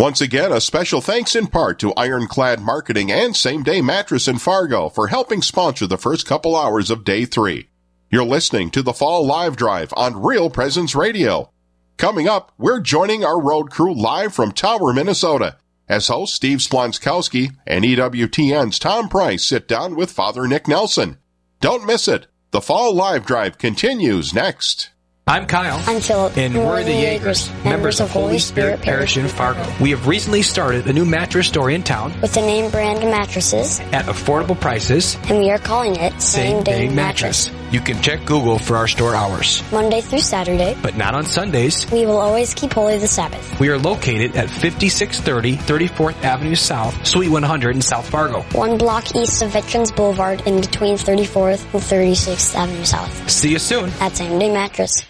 Once again, a special thanks in part to Ironclad Marketing and Same Day Mattress in Fargo for helping sponsor the first couple hours of day three. You're listening to the Fall Live Drive on Real Presence Radio. Coming up, we're joining our road crew live from Tower, Minnesota, as host Steve Splonskowski and EWTN's Tom Price sit down with Father Nick Nelson. Don't miss it. The Fall Live Drive continues next. I'm Kyle. I'm Philip. And we're the Yeagers, members of Holy Spirit Parish in Fargo. We have recently started a new mattress store in town with the name brand mattresses at affordable prices. And we are calling it Same, Day, Day mattress. mattress. You can check Google for our store hours. Monday through Saturday. But not on Sundays. We will always keep holy the Sabbath. We are located at 5630 34th Avenue South, Suite 100 in South Fargo. One block east of Veterans Boulevard in between 34th and 36th Avenue South. See you soon. At Same Day Mattress.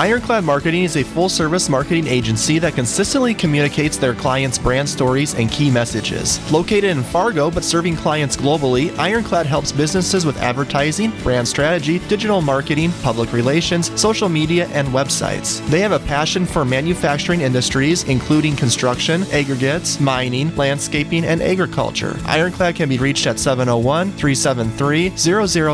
Ironclad Marketing is a full service marketing agency that consistently communicates their clients' brand stories and key messages. Located in Fargo but serving clients globally, Ironclad helps businesses with advertising, brand strategy, digital marketing, public relations, social media, and websites. They have a passion for manufacturing industries, including construction, aggregates, mining, landscaping, and agriculture. Ironclad can be reached at 701 373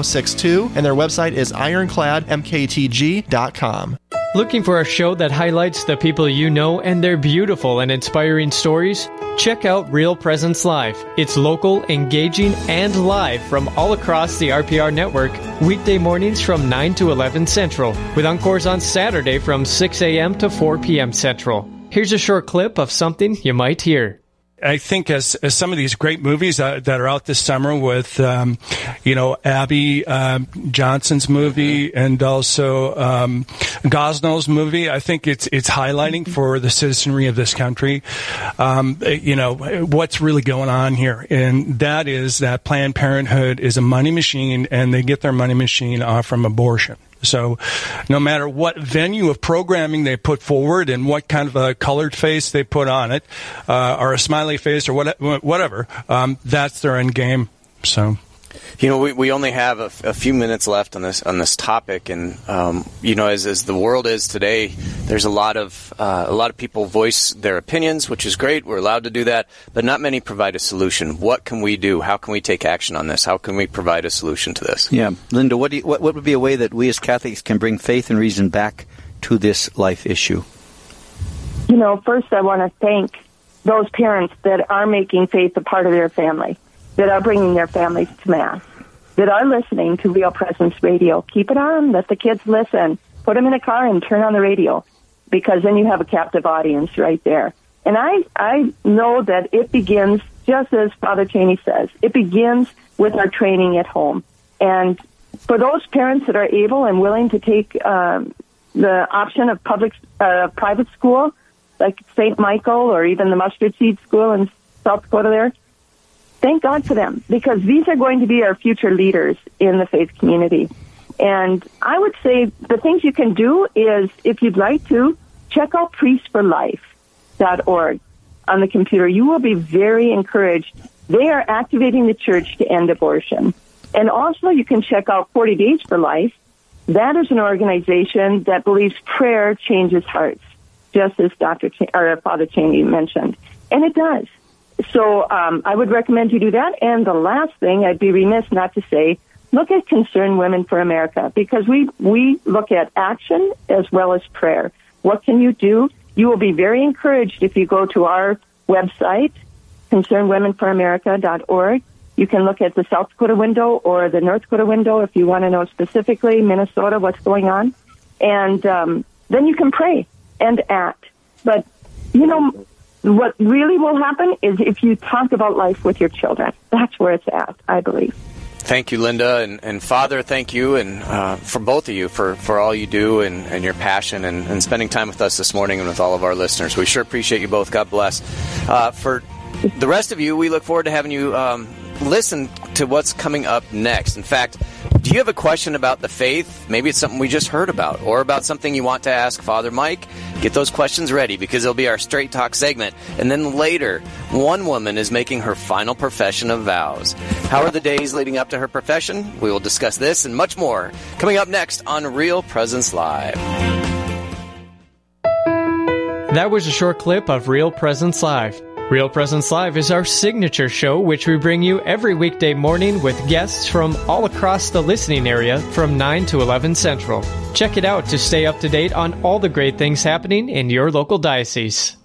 0062, and their website is ironcladmktg.com. Looking for a show that highlights the people you know and their beautiful and inspiring stories? Check out Real Presence Live. It's local, engaging, and live from all across the RPR network, weekday mornings from 9 to 11 Central, with encores on Saturday from 6 a.m. to 4 p.m. Central. Here's a short clip of something you might hear. I think as, as some of these great movies uh, that are out this summer with, um, you know, Abby uh, Johnson's movie and also um, Gosnell's movie, I think it's it's highlighting for the citizenry of this country, um, you know, what's really going on here, and that is that Planned Parenthood is a money machine, and they get their money machine off from abortion. So, no matter what venue of programming they put forward and what kind of a colored face they put on it, uh, or a smiley face or what, whatever, um, that's their end game. So. You know, we, we only have a, a few minutes left on this on this topic, and um, you know, as, as the world is today, there's a lot of uh, a lot of people voice their opinions, which is great. We're allowed to do that, but not many provide a solution. What can we do? How can we take action on this? How can we provide a solution to this? Yeah, Linda, what, you, what what would be a way that we as Catholics can bring faith and reason back to this life issue? You know, first I want to thank those parents that are making faith a part of their family that are bringing their families to Mass, that are listening to Real Presence Radio. Keep it on. Let the kids listen. Put them in a car and turn on the radio because then you have a captive audience right there. And I, I know that it begins, just as Father Cheney says, it begins with our training at home. And for those parents that are able and willing to take um, the option of public, uh, private school, like St. Michael or even the Mustard Seed School in South Dakota there, thank God for them because these are going to be our future leaders in the faith community. And I would say the things you can do is, if you'd like to, check out priestforlife.org on the computer. You will be very encouraged. They are activating the church to end abortion. And also you can check out 40 Days for Life. That is an organization that believes prayer changes hearts, just as Dr. Ch- or Father Cheney mentioned. And it does. So um, I would recommend you do that. And the last thing, I'd be remiss not to say, look at Concerned Women for America because we we look at action as well as prayer. What can you do? You will be very encouraged if you go to our website, concernedwomenforamerica.org. You can look at the South Dakota window or the North Dakota window if you want to know specifically Minnesota what's going on, and um, then you can pray and act. But you know, what really will happen is if you talk about life with your children. That's where it's at, I believe. Thank you, Linda. And, and Father, thank you and uh, for both of you for, for all you do and, and your passion and, and, spending time with us this morning and with all of our listeners. We sure appreciate you both. God bless. Uh, for the rest of you, we look forward to having you um, listen to what's coming up next. In fact, do you have a question about the faith? Maybe it's something we just heard about, or about something you want to ask Father Mike? Get those questions ready because it'll be our Straight Talk segment. And then later, one woman is making her final profession of vows. How are the days leading up to her profession? We will discuss this and much more coming up next on Real Presence Live. That was a short clip of Real Presence Live. Real Presence Live is our signature show, which we bring you every weekday morning with guests from all across the listening area from 9 to 11 Central. Check it out to stay up to date on all the great things happening in your local diocese.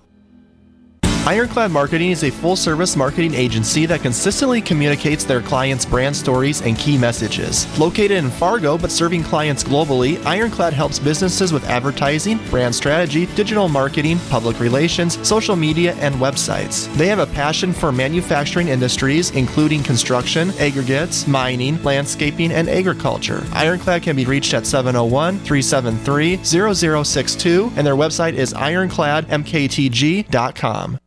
Ironclad Marketing is a full service marketing agency that consistently communicates their clients' brand stories and key messages. Located in Fargo but serving clients globally, Ironclad helps businesses with advertising, brand strategy, digital marketing, public relations, social media, and websites. They have a passion for manufacturing industries, including construction, aggregates, mining, landscaping, and agriculture. Ironclad can be reached at 701 373 0062, and their website is ironcladmktg.com.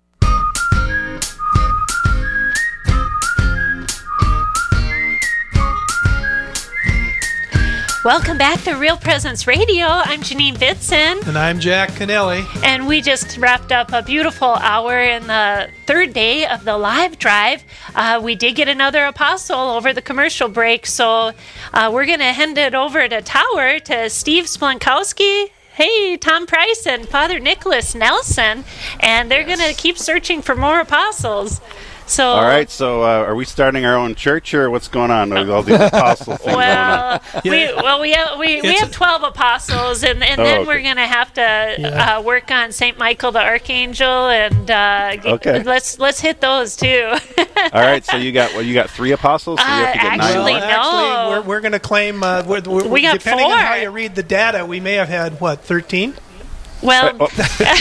Welcome back to Real Presence Radio. I'm Janine Bitson. And I'm Jack Canelli. And we just wrapped up a beautiful hour in the third day of the live drive. Uh, we did get another apostle over the commercial break, so uh, we're going to hand it over to Tower to Steve Splonskowski. Hey, Tom Price and Father Nicholas Nelson, and they're going to keep searching for more apostles. So all right. So uh, are we starting our own church, or what's going on with all these apostle things? Well, we well we have, we, we have twelve apostles, and, and Oh, then okay. we're going to have to Yeah. uh, work on Saint Michael the Archangel, and uh, Okay. let's let's hit those too. all right. So you got well, you got three apostles. So you have to get Uh, nine actually, more. no. Actually, we're, we're going to claim, uh, we're, we're, We got depending on how you read the data, we may have had, what, 13? Well, Oh,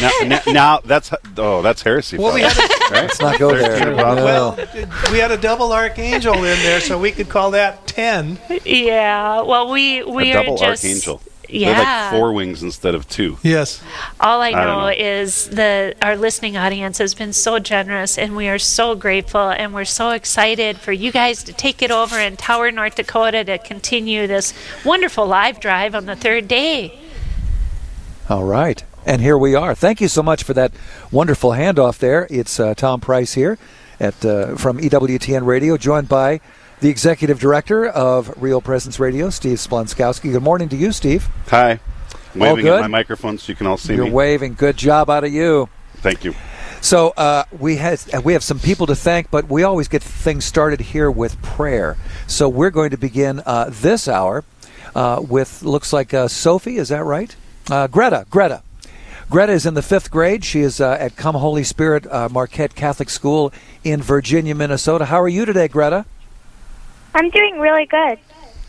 now, now, now that's oh that's heresy. Well, we fellas, had right? Let's not go there. 13 apostles. Well, we had a double archangel in there, so we could call that 10. yeah. Well, we we a are double just archangel. yeah. They have like four wings instead of two. Yes. All I I know, know. is the our listening audience has been so generous, and we are so grateful, and we're so excited for you guys to take it over in Tower, North Dakota, to continue this wonderful live drive on the third day. All right. And here we are. Thank you so much for that wonderful handoff there. It's uh, Tom Price here at uh, from EWTN Radio, joined by the executive director of Real Presence Radio, Steve Splonskowski. Good morning to you, Steve. Hi. Waving at my microphone so you can all see You're me. waving. Good job out of you. Thank you. So uh, we had we have some people to thank, but we always get things started here with prayer. So we're going to begin uh, this hour uh, with looks like uh, Sophie. Is that right? Uh, Greta. Greta. Greta is in the fifth grade. She is uh, at Come Holy Spirit uh, Marquette Catholic School in Virginia, Minnesota. How are you today, Greta? I'm doing really good.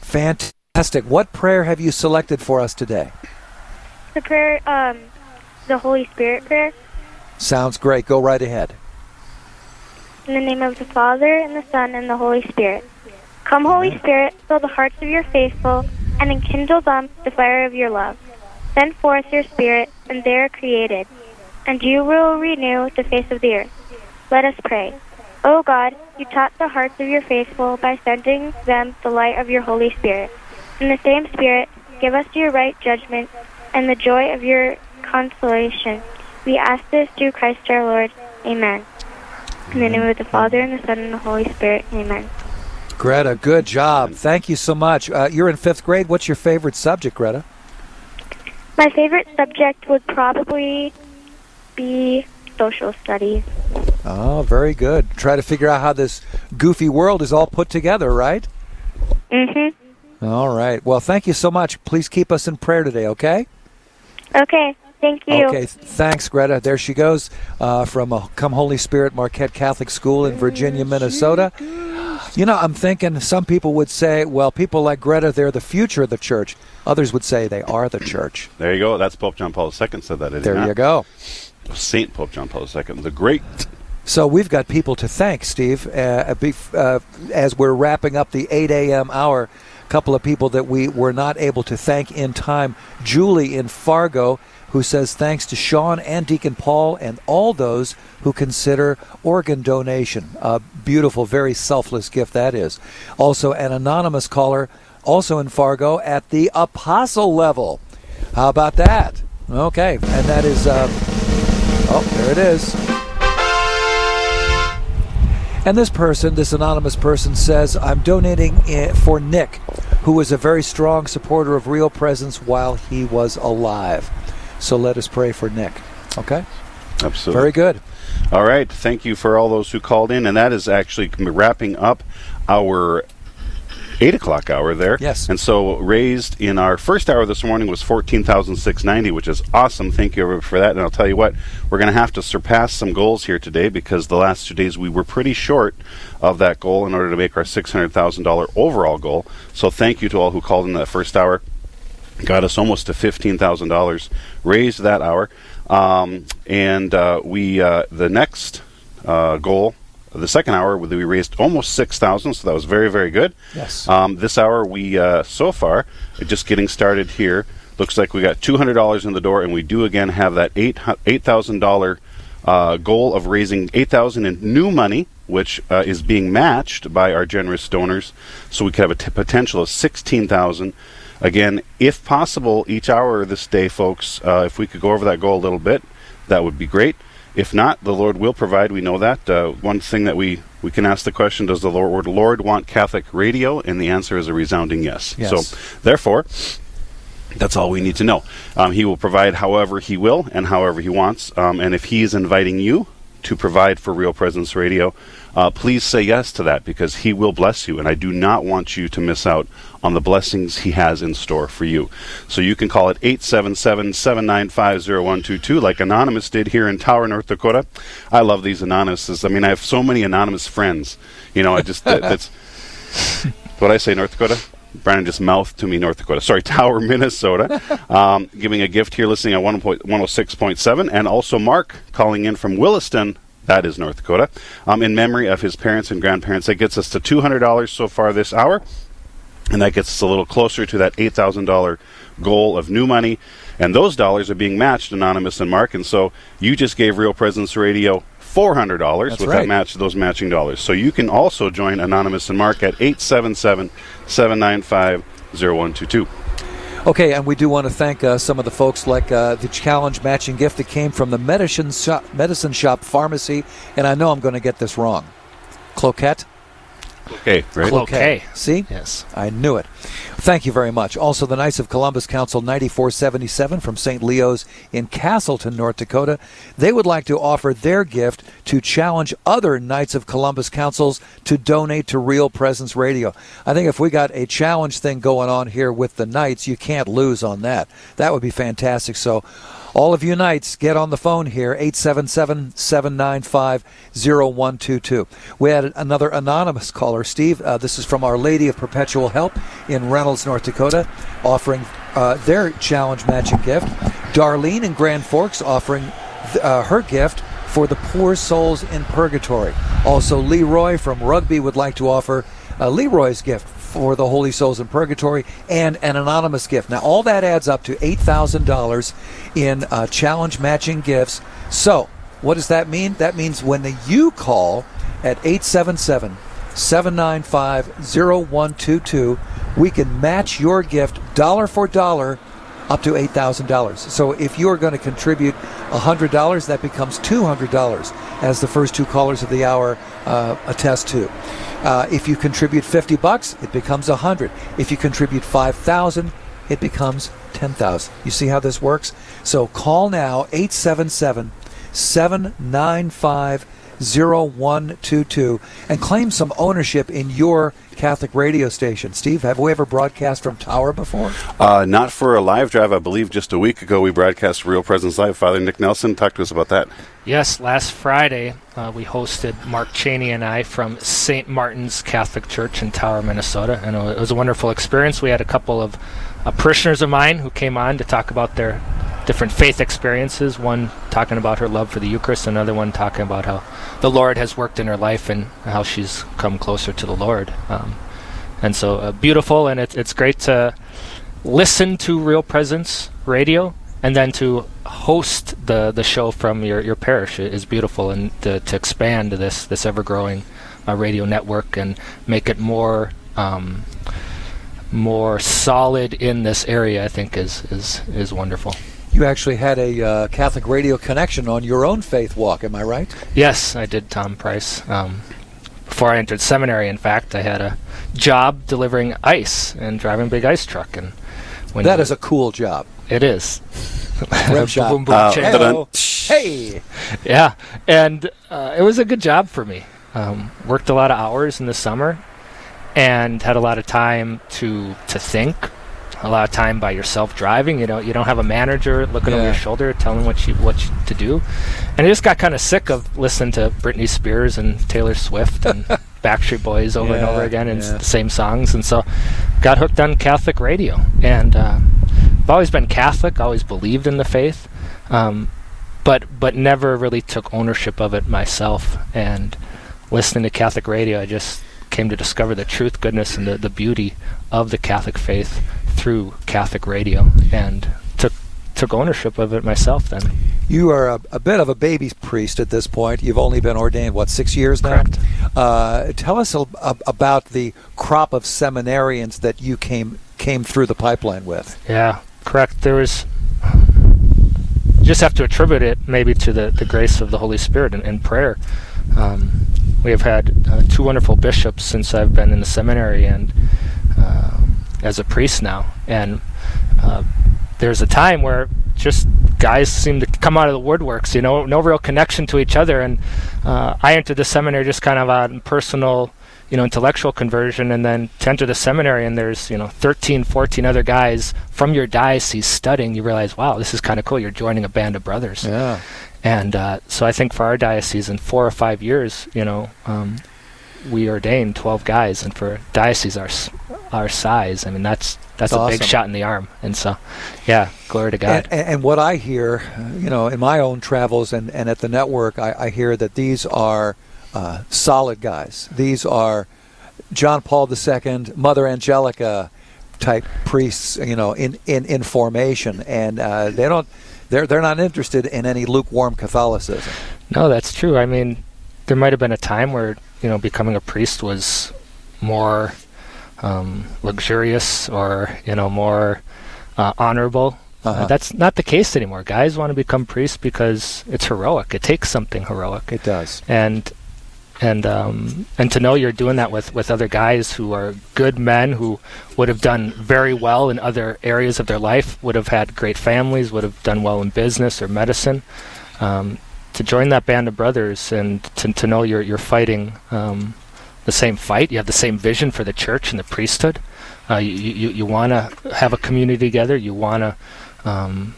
Fantastic. What prayer have you selected for us today? The prayer, um, the Holy Spirit prayer. Sounds great. Go right ahead. In the name of the Father, and the Son, and the Holy Spirit. Come, Holy Spirit, fill the hearts of your faithful, and enkindle them the fire of your love. Send forth your Spirit, and they are created, and you will renew the face of the earth. Let us pray. O God, you taught the hearts of your faithful by sending them the light of your Holy Spirit. In the same Spirit, give us your right judgment and the joy of your consolation. We ask this through Christ our Lord. Amen. In the name of the Father, and the Son, and the Holy Spirit. Amen. Greta, good job. Thank you so much. Uh, you're in fifth grade. What's your favorite subject, Greta? My favorite subject would probably be social studies. Oh, very good. Try to figure out how this goofy world is all put together, right? Mm-hmm. All right. Well, thank you so much. Please keep us in prayer today, okay? Okay. Thank you. Okay. Thanks, Greta. There she goes uh, from uh, Come Holy Spirit Marquette Catholic School in Virginia, Minnesota. You know, I'm thinking some people would say, well, people like Greta, they're the future of the church. Others would say they are the church. There you go. That's Pope John Paul II said that. There not? you go. Saint Pope John Paul II, the great. So we've got people to thank, Steve. Uh, uh, as we're wrapping up the 8 a.m. hour, couple of people that we were not able to thank in time. Julie in Fargo, who says thanks to Sean and Deacon Paul and all those who consider organ donation. A beautiful, very selfless gift that is. Also, an anonymous caller, also in Fargo, at the apostle level. How about that? Okay, and that is. Uh, oh, there it is. And this person, this anonymous person, says, I'm donating eh, for Nick, who was a very strong supporter of Real Presence while he was alive. So let us pray for Nick. Okay? Absolutely. Very good. All right. Thank you for all those who called in. And that is actually wrapping up our eight o'clock hour there. Yes. And so raised in our first hour this morning was fourteen thousand six ninety, which is awesome. Thank you for that. And I'll tell you what, we're going to have to surpass some goals here today because the last two days we were pretty short of that goal in order to make our six hundred thousand dollar overall goal. So thank you to all who called in that first hour. Got us almost to fifteen thousand dollars. Raised that hour, um, and uh, we uh, the next uh, goal the second hour we raised almost 6000 so that was very very good. Yes. um, this hour we uh, so far just getting started here. Looks like we got $200 in the door and we do again have that eight $8000 uh, goal of raising 8000 in new money which uh, is being matched by our generous donors. So we could have a t- potential of 16000 again if possible each hour of this day folks uh, if we could go over that goal a little bit that would be great if not, the Lord will provide. We know that. Uh, one thing that we, we can ask the question Does the Lord, Lord want Catholic radio? And the answer is a resounding yes. Yes. So, therefore, that's all we need to know. Um, he will provide however He will and however He wants. Um, and if He is inviting you to provide for Real Presence Radio, uh, please say yes to that because He will bless you. And I do not want you to miss out on the blessings He has in store for you. So you can call it 877 795 0122, like Anonymous did here in Tower, North Dakota. I love these Anonymouses. I mean, I have so many Anonymous friends. You know, I just, that, that's what I say, North Dakota? Brandon just mouthed to me, North Dakota. Sorry, Tower, Minnesota. Um, giving a gift here, listening at 106.7. And also Mark calling in from Williston. That is North Dakota. Um, in memory of his parents and grandparents. That gets us to $200 so far this hour. And that gets us a little closer to that $8,000 goal of new money. And those dollars are being matched, Anonymous and Mark. And so you just gave Real Presence Radio $400 with right. that match, those matching dollars. So you can also join Anonymous and Mark at 877 795 0122. Okay, and we do want to thank uh, some of the folks like uh, the challenge matching gift that came from the medicine shop, medicine shop pharmacy, and I know I'm going to get this wrong. Cloquet? Okay, right? Cloquet. See? Yes. I knew it. Thank you very much. Also, the Knights of Columbus Council 9477 from St. Leo's in Castleton, North Dakota. They would like to offer their gift to challenge other Knights of Columbus Councils to donate to Real Presence Radio. I think if we got a challenge thing going on here with the Knights, you can't lose on that. That would be fantastic. So, all of you Knights, get on the phone here, 877 795 0122. We had another anonymous caller, Steve. Uh, this is from Our Lady of Perpetual Help in Reynolds, North Dakota, offering uh, their challenge matching gift. Darlene in Grand Forks offering th- uh, her gift for the poor souls in purgatory. Also, Leroy from Rugby would like to offer uh, Leroy's gift for the Holy Souls in Purgatory and an anonymous gift. Now, all that adds up to $8,000 in uh, challenge matching gifts. So, what does that mean? That means when the, you call at 877 795 0122, we can match your gift dollar for dollar up to $8,000. So if you're going to contribute $100, that becomes $200, as the first two callers of the hour uh, attest to. Uh, if you contribute 50 bucks, it becomes 100. If you contribute 5,000, it becomes 10,000. You see how this works? So call now 877 795 0122 and claim some ownership in your Catholic radio station. Steve, have we ever broadcast from Tower before? Uh, not for a live drive, I believe just a week ago we broadcast Real Presence Live. Father Nick Nelson, talk to us about that. Yes, last Friday uh, we hosted Mark Cheney and I from St. Martin's Catholic Church in Tower, Minnesota, and it was a wonderful experience. We had a couple of uh, parishioners of mine who came on to talk about their different faith experiences. One talking about her love for the Eucharist, another one talking about how the Lord has worked in her life and how she's come closer to the Lord. Um, and so uh, beautiful, and it's it's great to listen to Real Presence Radio and then to host the the show from your, your parish is beautiful, and to, to expand this this ever growing uh, radio network and make it more. Um, more solid in this area, I think, is is is wonderful. You actually had a uh, Catholic radio connection on your own faith walk, am I right? Yes, I did Tom Price. Um, before I entered seminary, in fact, I had a job delivering ice and driving a big ice truck. And when That you- is a cool job. It is. Rim shot. boom, boom, Uh, chain. Hey, Yeah, and uh, it was a good job for me. Um, worked a lot of hours in the summer, and had a lot of time to to think. A lot of time by yourself driving. You know, you don't have a manager looking over your shoulder telling what you what you, to do. And I just got kind of sick of listening to Britney Spears and Taylor Swift and Backstreet Boys over and over again and yeah. the same songs. And so, got hooked on Catholic radio. And uh, I've always been Catholic. Always believed in the faith. Um, but but never really took ownership of it myself. And listening to Catholic radio, I just came to discover the truth, goodness, and the, the beauty of the Catholic faith through Catholic radio, and took took ownership of it myself. Then you are a, a bit of a baby priest at this point. You've only been ordained what six years now. Correct. Uh, tell us a, a- about the crop of seminarians that you came came through the pipeline with. Yeah, correct. There was. You just have to attribute it maybe to the, the grace of the Holy Spirit and, and prayer. Um, we have had uh, two wonderful bishops since I've been in the seminary and uh, as a priest now. And uh, there's a time where just guys seem to come out of the woodworks, you know, no real connection to each other. And uh, I entered the seminary just kind of on personal, you know, intellectual conversion, and then to enter the seminary and there's, you know, 13, 14 other guys from your diocese studying, you realize, wow, this is kind of cool. You're joining a band of brothers. Yeah. And uh, so I think for our diocese, in four or five years, you know, um, we ordained 12 guys, and for diocese our our size, I mean that's that's, That's a big shot in the arm. And so, yeah, glory to God. And, and, what I hear, you know, in my own travels and, and at the network, I, I hear that these are uh, solid guys. These are John Paul II, Mother Angelica type priests, you know, in, in, in formation, and uh, they don't. They're, they're not interested in any lukewarm Catholicism. No, that's true. I mean, there might have been a time where you know becoming a priest was more um, luxurious or you know more uh, honorable. Uh, Uh-huh. that's not the case anymore. Guys want to become priests because it's heroic. It takes something heroic. It does. And and um, and to know you're doing that with, with other guys who are good men who would have done very well in other areas of their life, would have had great families, would have done well in business or medicine. Um, to join that band of brothers and to, to know you're you're fighting um, the same fight, you have the same vision for the church and the priesthood. Uh, you you, you want to have a community together. You want to um,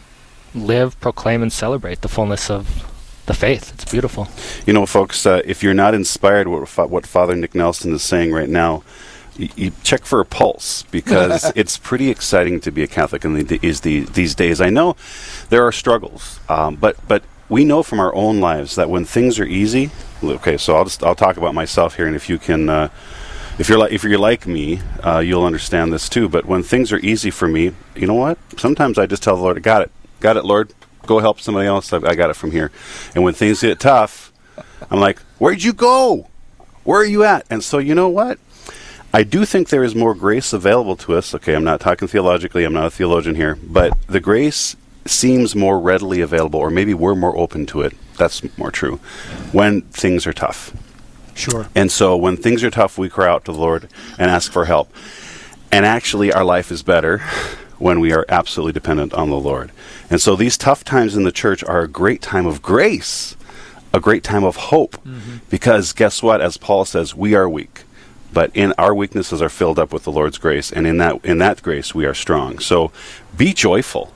live, proclaim, and celebrate the fullness of the faith. It's beautiful. You know, folks, uh, if you're not inspired what what Father Nick Nelson is saying right now, you, you check for a pulse because it's pretty exciting to be a Catholic in the, is the, these days. I know there are struggles, um, but but we know from our own lives that when things are easy. Okay, so I'll just I'll talk about myself here, and if you can. Uh, if you're like if you're like me, uh, you'll understand this too. But when things are easy for me, you know what? Sometimes I just tell the Lord, "I got it, got it, Lord. Go help somebody else. I, I got it from here." And when things get tough, I'm like, "Where'd you go? Where are you at?" And so, you know what? I do think there is more grace available to us. Okay, I'm not talking theologically. I'm not a theologian here, but the grace seems more readily available, or maybe we're more open to it. That's more true when things are tough. Sure. And so when things are tough, we cry out to the Lord and ask for help. And actually, our life is better when we are absolutely dependent on the Lord. And so these tough times in the church are a great time of grace, a great time of hope. Because guess what? As Paul says, we are weak. But in our weaknesses are filled up with the Lord's grace, and in that in that grace we are strong. So be joyful.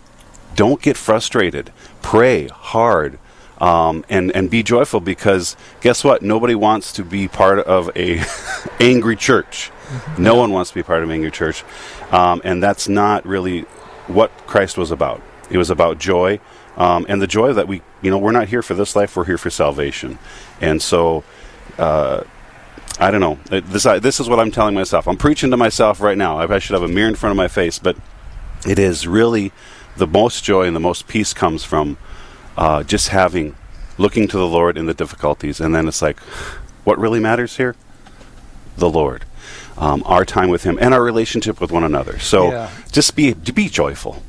Don't get frustrated. Pray hard um, and and be joyful because guess what? Nobody wants to be part of a angry church. No one wants to be part of an angry church, um, and that's not really what Christ was about. It was about joy, um, and the joy that we, you know, we're not here for this life. We're here for salvation, and so. Uh, I don't know. Uh, This I, this is what I'm telling myself. I'm preaching to myself right now. I, I should have a mirror in front of my face, but it is really the most joy and the most peace comes from uh, just having looking to the Lord in the difficulties, and then it's like, what really matters here? The Lord, um, our time with Him, and our relationship with one another. So Yeah. just be be joyful.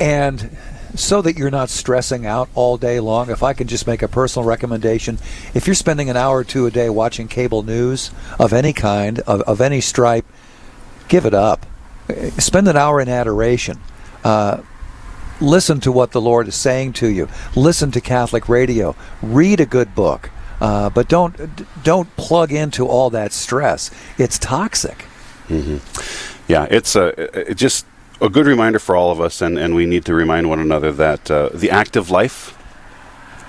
And so that you're not stressing out all day long, if I can just make a personal recommendation, if you're spending an hour or two a day watching cable news of any kind, of, of any stripe, give it up. Spend an hour in adoration. Uh, listen to what the Lord is saying to you. Listen to Catholic radio. Read a good book. Uh, but don't don't plug into all that stress. It's toxic. Mm-hmm. Yeah, it's a it just a good reminder for all of us, and, and we need to remind one another that uh, the active life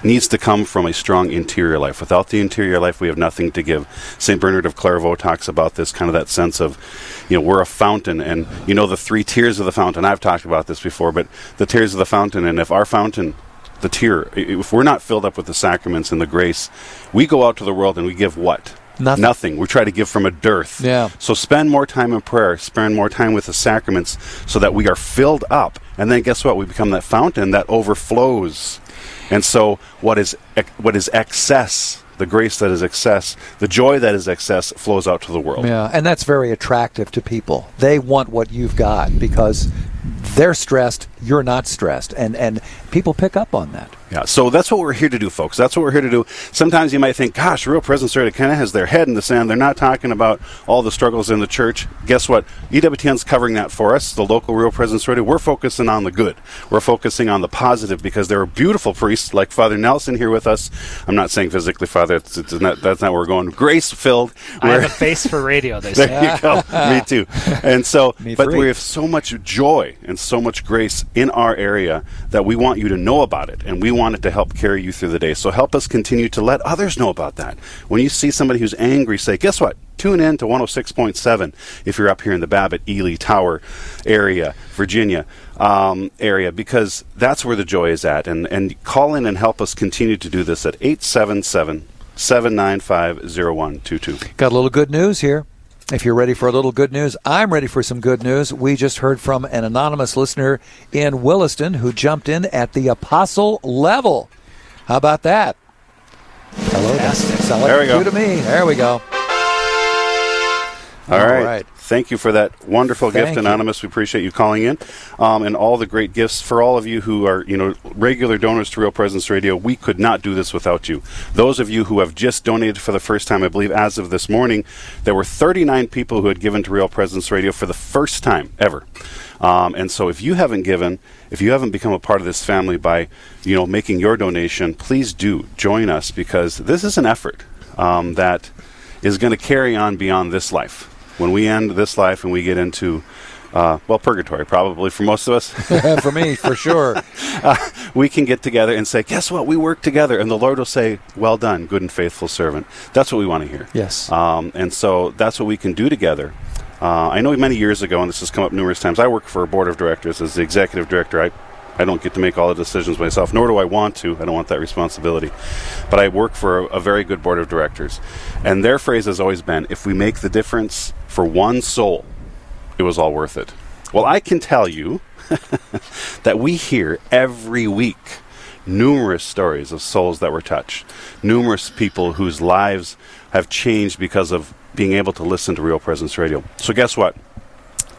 needs to come from a strong interior life. Without the interior life, we have nothing to give. St. Bernard of Clairvaux talks about this kind of that sense of, you know, we're a fountain, and you know the three tiers of the fountain. I've talked about this before, but the tiers of the fountain, and if our fountain the tier, if we're not filled up with the sacraments and the grace, we go out to the world and we give what? Nothing. Nothing. We try to give from a dearth. Yeah. So spend more time in prayer, spend more time with the sacraments so that we are filled up. And then guess what? We become that fountain that overflows. And so what is what is excess, the grace that is excess, the joy that is excess flows out to the world. Yeah, and that's very attractive to people. They want what you've got because they're stressed, you're not stressed, and and people pick up on that. Yeah, so that's what we're here to do, folks. That's what we're here to do. Sometimes you might think, gosh, Real Presence Radio kind of has their head in the sand. They're not talking about all the struggles in the church. Guess what? EWTN's covering that for us, the local Real Presence Radio. We're focusing on the good. We're focusing on the positive because there are beautiful priests like Father Nelson here with us. I'm not saying physically, Father. It's, it's not, that's not where we're going. Grace filled. I have a face for radio, they say. there you go. Me too. And so, but we have so much joy and so much grace in our area that we want you to know about it and we want it to help carry you through the day. So help us continue to let others know about that. When you see somebody who's angry, say, guess what? Tune in to 106.7 if you're up here in the Babbitt, Ely, Tower area, Virginia um, area, because that's where the joy is at. And, and call in and help us continue to do this at 877 795 0122. Got a little good news here. If you're ready for a little good news, I'm ready for some good news. We just heard from an anonymous listener in Williston who jumped in at the apostle level. How about that? Hello, that sound like There we go. to me. There we go. All All right. right. Thank you for that wonderful Thank gift, you. Anonymous. We appreciate you calling in, um, and all the great gifts for all of you who are, you know, regular donors to Real Presence Radio. We could not do this without you. Those of you who have just donated for the first time, I believe, as of this morning, there were 39 people who had given to Real Presence Radio for the first time ever. Um, and so, if you haven't given, if you haven't become a part of this family by, you know, making your donation, please do join us because this is an effort um, that is going to carry on beyond this life. When we end this life and we get into, uh, well, purgatory, probably for most of us. for me, for sure. uh, we can get together and say, guess what? We work together. And the Lord will say, well done, good and faithful servant. That's what we want to hear. Yes. Um, and so that's what we can do together. Uh, I know many years ago, and this has come up numerous times, I work for a board of directors as the executive director. I, I don't get to make all the decisions myself, nor do I want to. I don't want that responsibility. But I work for a, a very good board of directors. And their phrase has always been if we make the difference for one soul, it was all worth it. Well, I can tell you that we hear every week numerous stories of souls that were touched, numerous people whose lives have changed because of being able to listen to Real Presence Radio. So, guess what?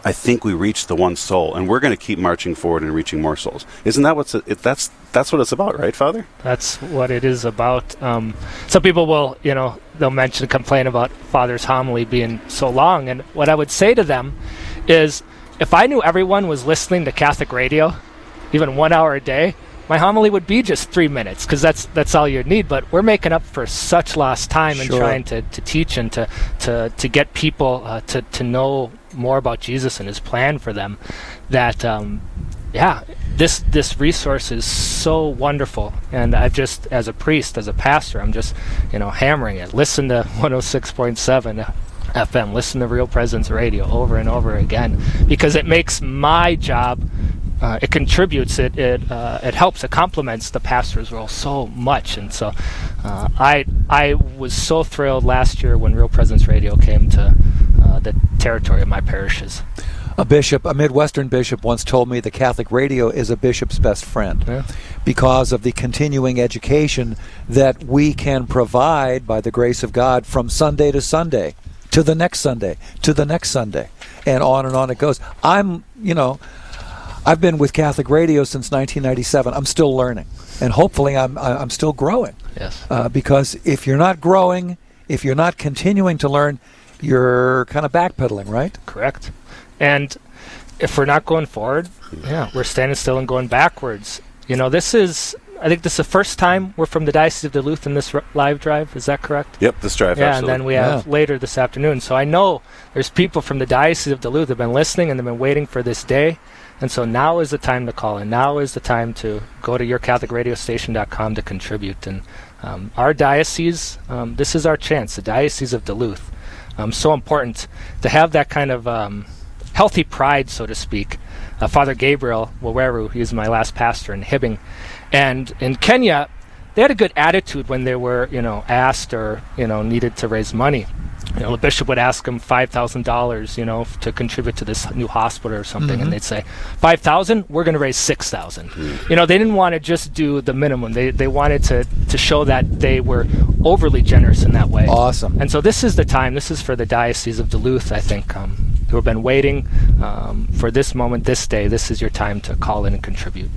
I think we reached the one soul, and we're going to keep marching forward and reaching more souls. Isn't that what's it, that's that's what it's about, right, Father? That's what it is about. Um, some people will, you know, they'll mention, complain about Father's homily being so long, and what I would say to them is, if I knew everyone was listening to Catholic radio, even one hour a day, my homily would be just three minutes because that's that's all you need. But we're making up for such lost time and Sure. trying to, to teach and to to to get people uh, to to know more about Jesus and His plan for them. That um, yeah, this this resource is so wonderful, and I've just as a priest, as a pastor, I'm just you know hammering it. Listen to 106.7 FM. Listen to Real Presence Radio over and over again because it makes my job. Uh, it contributes. It it uh, it helps. It complements the pastor's role so much, and so uh, I I was so thrilled last year when Real Presence Radio came to uh, the territory of my parishes. A bishop, a Midwestern bishop, once told me the Catholic radio is a bishop's best friend Yeah. because of the continuing education that we can provide by the grace of God from Sunday to Sunday, to the next Sunday, to the next Sunday, and on and on it goes. I'm, you know, I've been with Catholic radio since 1997. I'm still learning, and hopefully, I'm I'm still growing. Yes. Uh, because if you're not growing, if you're not continuing to learn, you're kind of backpedaling, right? Correct. And if we're not going forward, yeah, we're standing still and going backwards. You know, this is I think this is the first time we're from the Diocese of Duluth in this r- live drive. Is that correct? Yep, this drive. Yeah, absolutely. and then we have later this afternoon. So I know there's people from the Diocese of Duluth have been listening and they've been waiting for this day. And so now is the time to call and Now is the time to go to yourcatholicradiostation.com to contribute. And um, our diocese, um, this is our chance, the Diocese of Duluth. Um, so important to have that kind of um, healthy pride, so to speak. Uh, Father Gabriel Waweru, he is my last pastor in Hibbing. And in Kenya, they had a good attitude when they were, you know, asked or, you know, needed to raise money. You know, the bishop would ask them five thousand dollars, you know, f- to contribute to this new hospital or something, Mhm. and they'd say, five thousand, we're going to raise six thousand. You know, they didn't want to just do the minimum. They they wanted to to show that they were overly generous in that way. Awesome. And so this is the time. This is for the diocese of Duluth, I think, um, who have been waiting um, for this moment, this day. This is your time to call in and contribute.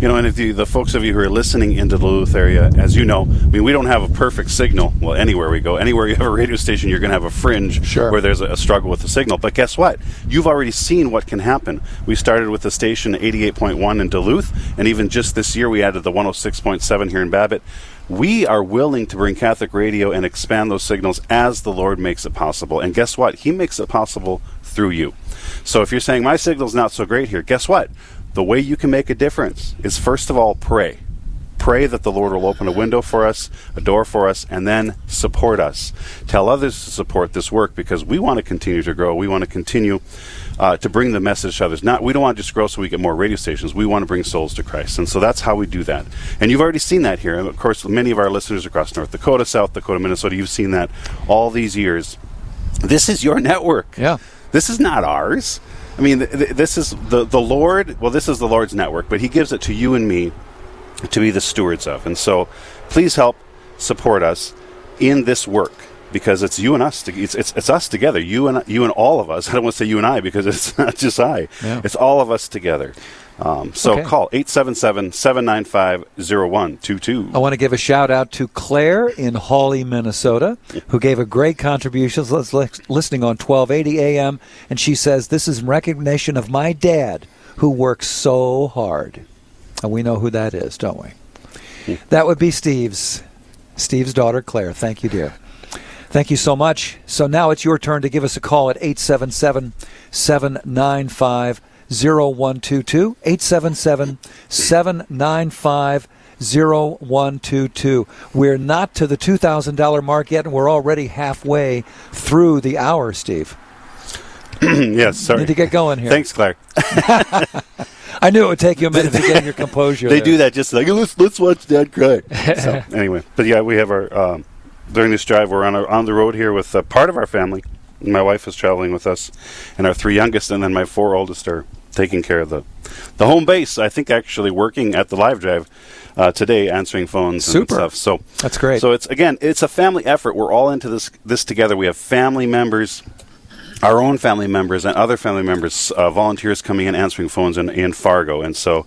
You know, and if you, the folks of you who are listening in the Duluth area, as you know, I mean, we don't have a perfect signal. Well, anywhere we go, anywhere you have a radio station, you're going to have a fringe where there's a, a struggle with the signal. But guess what? You've already seen what can happen. We started with the station 88.1 in Duluth, and even just this year, we added the 106.7 here in Babbitt. We are willing to bring Catholic radio and expand those signals as the Lord makes it possible. And guess what? He makes it possible through you. So if you're saying my signal's not so great here, guess what? The way you can make a difference is first of all pray. Pray that the Lord will open a window for us, a door for us, and then support us. Tell others to support this work because we want to continue to grow. We want to continue uh, to bring the message to others. Not we don't want to just grow so we get more radio stations. We want to bring souls to Christ, and so that's how we do that. And you've already seen that here. And of course, many of our listeners across North Dakota, South Dakota, Minnesota, you've seen that all these years. This is your network. Yeah. This is not ours. I mean, th- th- this is the the Lord. Well, this is the Lord's network, but He gives it to you and me to be the stewards of. And so, please help support us in this work because it's you and us. To, it's, it's it's us together. You and you and all of us. I don't want to say you and I because it's not just I. Yeah. It's all of us together. Um, so Okay. call 877-795-0122. I want to give a shout out to Claire in Hawley, Minnesota, who gave a great contribution. Listening on 1280 AM, and she says this is recognition of my dad, who works so hard, and we know who that is, don't we? That would be Steve's, Steve's daughter, Claire. Thank you, dear. Thank you so much. So now it's your turn to give us a call at 877 795 0122. 877 795 0122. We're not to the $2,000 mark yet, and we're already halfway through the hour, Steve. yes, sorry. Need to get going here. Thanks, Claire. I knew it would take you a minute to get your composure. they there. do that just like let's let's watch Dad cry. so anyway, but yeah, we have our um, during this drive. We're on our, on the road here with uh, part of our family. My wife is traveling with us, and our three youngest, and then my four oldest are taking care of the the home base. I think actually working at the live drive uh, today, answering phones Super. and stuff. So That's great. So it's again, it's a family effort. We're all into this this together. We have family members our own family members and other family members, uh, volunteers coming in answering phones in, in Fargo. And so,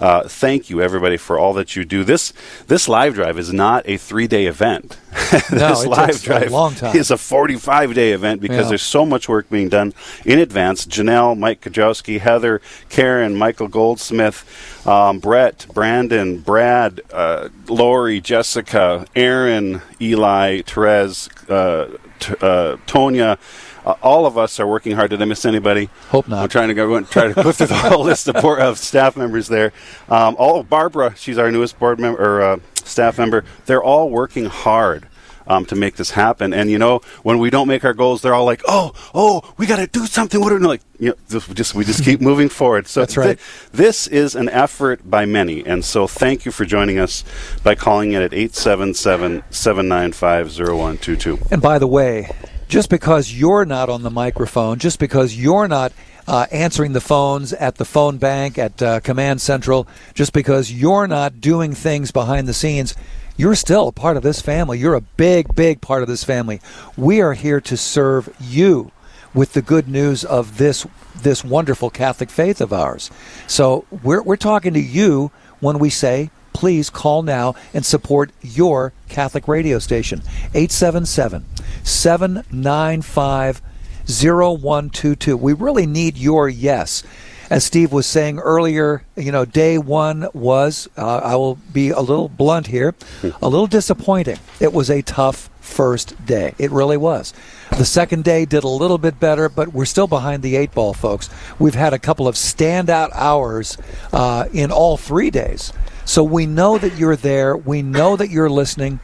uh, thank you everybody for all that you do. This this live drive is not a three day event. No, this it live takes a long time. is a forty five day event because Yeah. there's so much work being done in advance. Janelle, Mike Kajowski, Heather, Karen, Michael Goldsmith, um, Brett, Brandon, Brad, uh, Lori, Jessica, Aaron, Eli, Therese, uh, t- uh, Tonya. Uh, all of us are working hard. Did I miss anybody? Hope not. We're trying to go try to go through the whole list of, board, of staff members there. Um, all Barbara, she's our newest board member or uh, staff member. They're all working hard. Um, to make this happen, and you know, when we don't make our goals, they're all like, "Oh, oh, we got to do something." What are we like? You know, this- we just we just keep moving forward. So That's right. thi- this is an effort by many, and so thank you for joining us by calling it at 877-795-0122. And by the way, just because you're not on the microphone, just because you're not uh, answering the phones at the phone bank at uh, Command Central, just because you're not doing things behind the scenes, you're still a part of this family. You're a big, big part of this family. We are here to serve you with the good news of this this wonderful Catholic faith of ours. So we're we're talking to you when we say please call now and support your Catholic radio station. 877 795 0122. We really need your yes. As Steve was saying earlier, you know, day one was, uh, I will be a little blunt here, a little disappointing. It was a tough first day. It really was. The second day did a little bit better, but we're still behind the eight ball, folks. We've had a couple of standout hours uh, in all three days. So we know that you're there. We know that you're listening.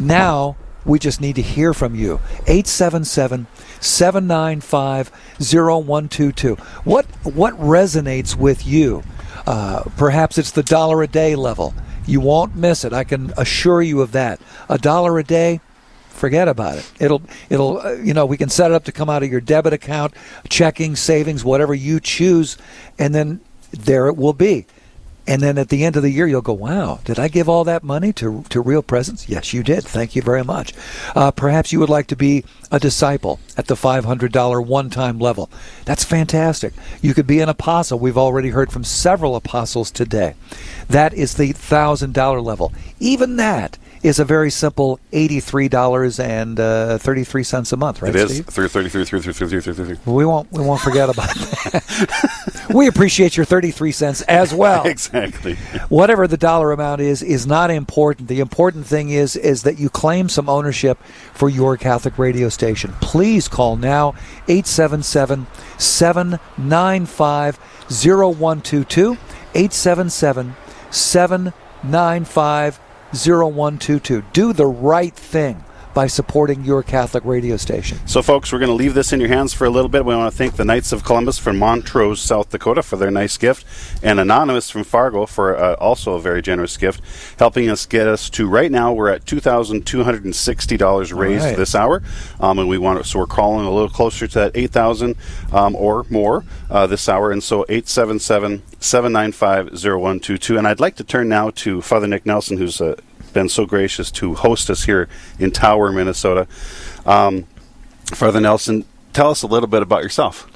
Now we just need to hear from you. 877 795 0122. What, resonates with you? Uh, perhaps it's the dollar a day level. You won't miss it. I can assure you of that. A dollar a day, forget about it. It'll it'll uh, you know we can set it up to come out of your debit account, checking, savings, whatever you choose, and then there it will be. And then at the end of the year, you'll go, wow, did I give all that money to, to Real Presence? Yes, you did. Thank you very much. Uh, perhaps you would like to be a disciple at the $500 one time level. That's fantastic. You could be an apostle. We've already heard from several apostles today. That is the $1,000 level. Even that is a very simple eighty-three dollars and uh, thirty-three cents a month, right? It is three thirty-three, three thirty-three, three thirty-three. We won't we won't forget about that. we appreciate your thirty-three cents as well. exactly. Whatever the dollar amount is is not important. The important thing is is that you claim some ownership for your Catholic radio station. Please call now 877 795 0122 877 795 0122. Do the right thing by supporting your Catholic radio station. So, folks, we're going to leave this in your hands for a little bit. We want to thank the Knights of Columbus from Montrose, South Dakota, for their nice gift, and Anonymous from Fargo for uh, also a very generous gift, helping us get us to right now. We're at two thousand two hundred and sixty dollars raised right. this hour, um, and we want to, so we're calling a little closer to that eight thousand um, or more uh, this hour, and so eight seven seven. 795-0122 and I'd like to turn now to Father Nick Nelson who's uh, been so gracious to host us here in Tower, Minnesota. Um, Father Nelson, tell us a little bit about yourself.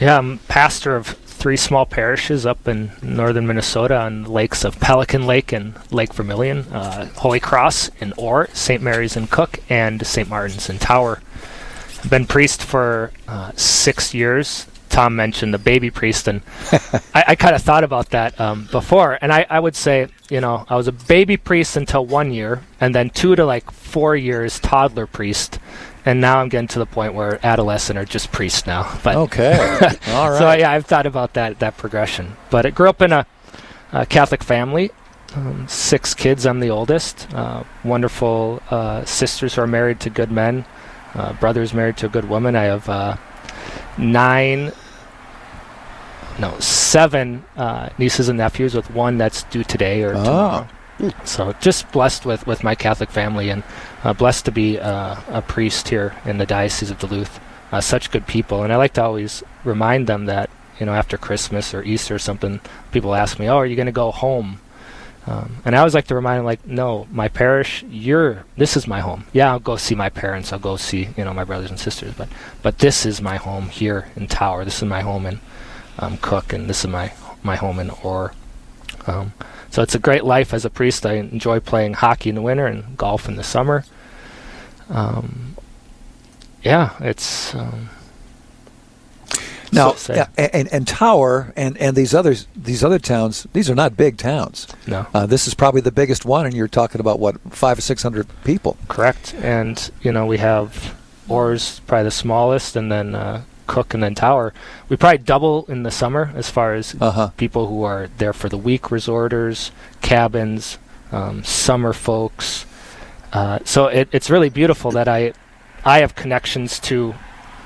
Yeah, I'm pastor of three small parishes up in northern Minnesota on the lakes of Pelican Lake and Lake Vermilion, uh, Holy Cross in Orr, St. Mary's in Cook, and St. Martin's in Tower. I've been priest for uh, six years. Tom mentioned the baby priest, and I, I kind of thought about that um, before. And I, I would say, you know, I was a baby priest until one year, and then two to like four years toddler priest, and now I'm getting to the point where adolescent are just priests now. But Okay. All right. so yeah, I've thought about that that progression. But I grew up in a, a Catholic family. Um, six kids. I'm the oldest. Uh, wonderful uh, sisters who are married to good men. Uh, brothers married to a good woman. I have uh, nine, no, seven uh, nieces and nephews, with one that's due today or Oh. tomorrow. So just blessed with, with my Catholic family and uh, blessed to be uh, a priest here in the Diocese of Duluth. Uh, such good people, and I like to always remind them that you know after Christmas or Easter or something, people ask me, "Oh, are you going to go home?" Um, and I always like to remind them, like, no, my parish, you're, this is my home. Yeah, I'll go see my parents. I'll go see, you know, my brothers and sisters. But, but this is my home here in Tower. This is my home in um, Cook, and this is my my home in Orr. Um, so it's a great life as a priest. I enjoy playing hockey in the winter and golf in the summer. Um, yeah, it's. Um, Now, so- yeah, and, and Tower and, and these others these other towns these are not big towns. No. uh, this is probably the biggest one, and you're talking about what five or six hundred people. Correct. And, you know, we have Orr's probably the smallest, and then uh, Cook, and then Tower. We probably double in the summer as far as Uh-huh. people who are there for the week, resorters, cabins, um, summer folks. Uh, so it, it's really beautiful that I, I have connections to.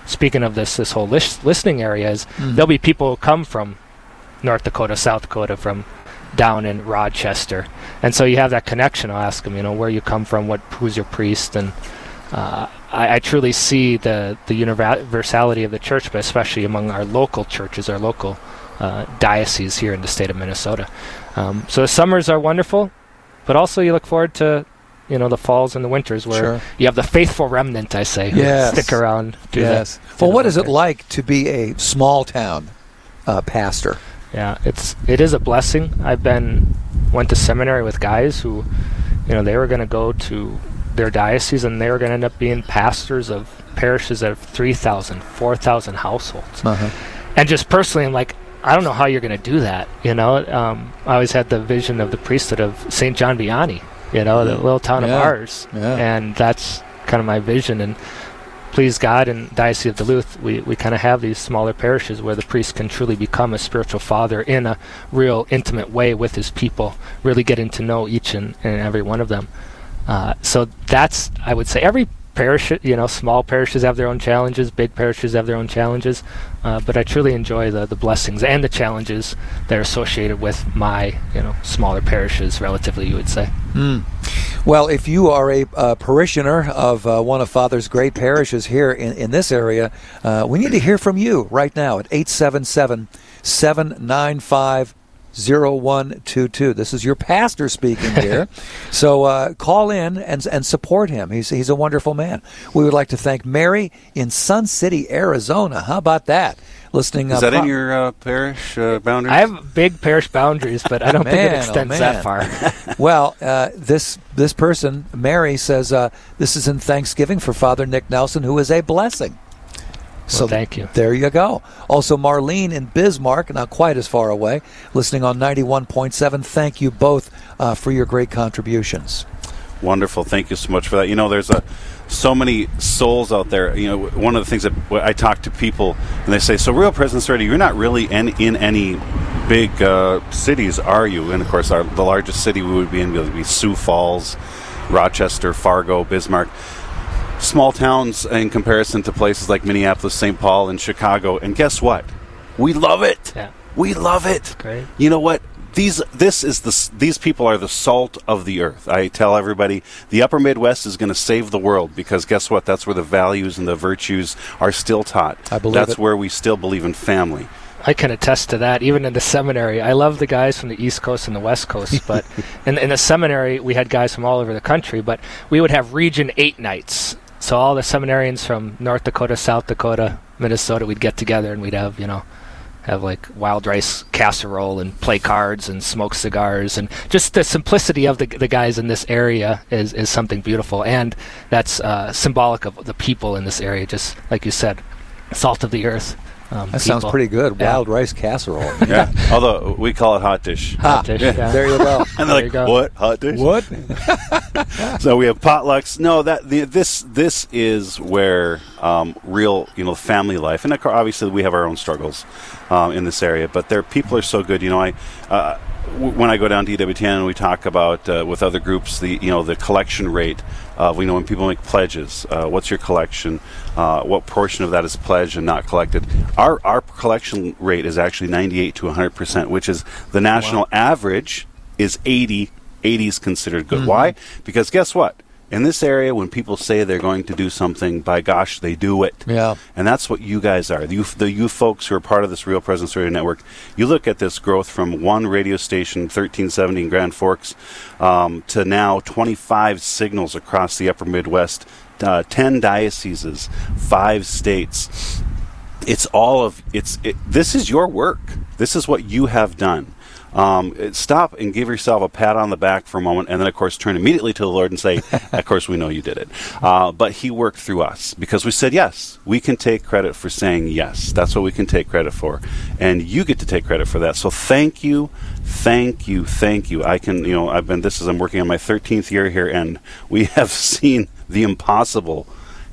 Speaking of this, this whole lis- listening area is Mhm. there'll be people who come from North Dakota, South Dakota, from down in Rochester, and so you have that connection. I'll ask them, you know, where you come from, what, who's your priest, and uh, I, I truly see the the universality of the church, but especially among our local churches, our local uh, dioceses here in the state of Minnesota. Um, so the summers are wonderful, but also you look forward to. You know the falls and the winters where Sure. you have the faithful remnant. I say, who Yes. stick around. the- Yes. through Well, the what is it like to be a small town uh, pastor? Yeah, it's it is a blessing. I've been went to seminary with guys who, you know, they were going to go to their diocese and they're going to end up being pastors of parishes of have 3,000, 4,000 households. Uh-huh. And just personally, I'm like, I don't know how you're going to do that. You know, um, I always had the vision of the priesthood of St. John Vianney, you know, the little town Yeah. of ours. Yeah. And that's kind of my vision. And please God and Diocese of Duluth, we, we kind of have these smaller parishes where the priest can truly become a spiritual father in a real intimate way with his people, really getting to know each and, and every one of them. Uh, so that's, I would say, every parish, you know, small parishes have their own challenges, big parishes have their own challenges, uh, but I truly enjoy the, the blessings and the challenges that are associated with my, you know, smaller parishes, relatively, you would say. Mm. Well, if you are a parishioner of uh, one of Father's great parishes here in, in this area, uh, we need to hear from you right now at 877 795 0122. This is your pastor speaking here. so uh, call in and, and support him. He's, he's a wonderful man. We would like to thank Mary in Sun City, Arizona. How about that? Listening. Is uh, that in your uh, parish uh, boundaries? I have big parish boundaries, but I don't think it oh, extends man. that far. well, uh, this this person, Mary, says uh, this is in Thanksgiving for Father Nick Nelson, who is a blessing. So thank you. There you go. Also, Marlene in Bismarck, not quite as far away, listening on ninety one point seven. Thank you both uh, for your great contributions. Wonderful. Thank you so much for that. You know, there's a so many souls out there. You know, one of the things that I talk to people and they say, "So, Real Presence Radio, you're not really in, in any big uh, cities, are you?" And of course, our, the largest city we would be in would be Sioux Falls, Rochester, Fargo, Bismarck. Small towns in comparison to places like Minneapolis, St. Paul, and Chicago. And guess what? We love it. Yeah. We love it. Great. You know what? These this is the these people are the salt of the earth. I tell everybody the Upper Midwest is going to save the world because guess what? That's where the values and the virtues are still taught. I believe That's it. where we still believe in family. I can attest to that. Even in the seminary, I love the guys from the East Coast and the West Coast. But in, in the seminary, we had guys from all over the country. But we would have Region Eight nights. So all the seminarians from North Dakota, South Dakota, Minnesota, we'd get together and we'd have you know have like wild rice casserole and play cards and smoke cigars and just the simplicity of the the guys in this area is is something beautiful and that's uh, symbolic of the people in this area. Just like you said, salt of the earth. Um, That sounds pretty good. Yeah. Wild rice casserole. Yeah. Although we call it hot dish. Ha, dish, yeah. There you go. And There they're you like, go. what? Hot dish? What? so we have potlucks. No, that the, this this is where um, real you know family life, and obviously we have our own struggles um, in this area. But there, people are so good. You know, I. Uh, w- when I go down to EWTN and we talk about uh, with other groups the you know the collection rate of you know when people make pledges, uh, what's your collection, uh, what portion of that is pledged and not collected. Our our collection rate is actually 98 to 100 percent, which is the national average is 80. 80 is considered good. Why? Because guess what? In this area, when people say they're going to do something, by gosh, they do it. Yeah. And that's what you guys are. You, the you folks who are part of this Real Presence Radio Network, you look at this growth from one radio station, 1370 in Grand Forks, um, to now 25 signals across the upper Midwest, uh, 10 dioceses, five states. It's all of it's. It, this is your work. This is what you have done. Um, stop and give yourself a pat on the back for a moment, and then, of course, turn immediately to the Lord and say, "Of course, we know you did it." Uh, but He worked through us because we said yes. We can take credit for saying yes. That's what we can take credit for, and you get to take credit for that. So, thank you, thank you, thank you. I can, you know, I've been. This is I'm working on my 13th year here, and we have seen the impossible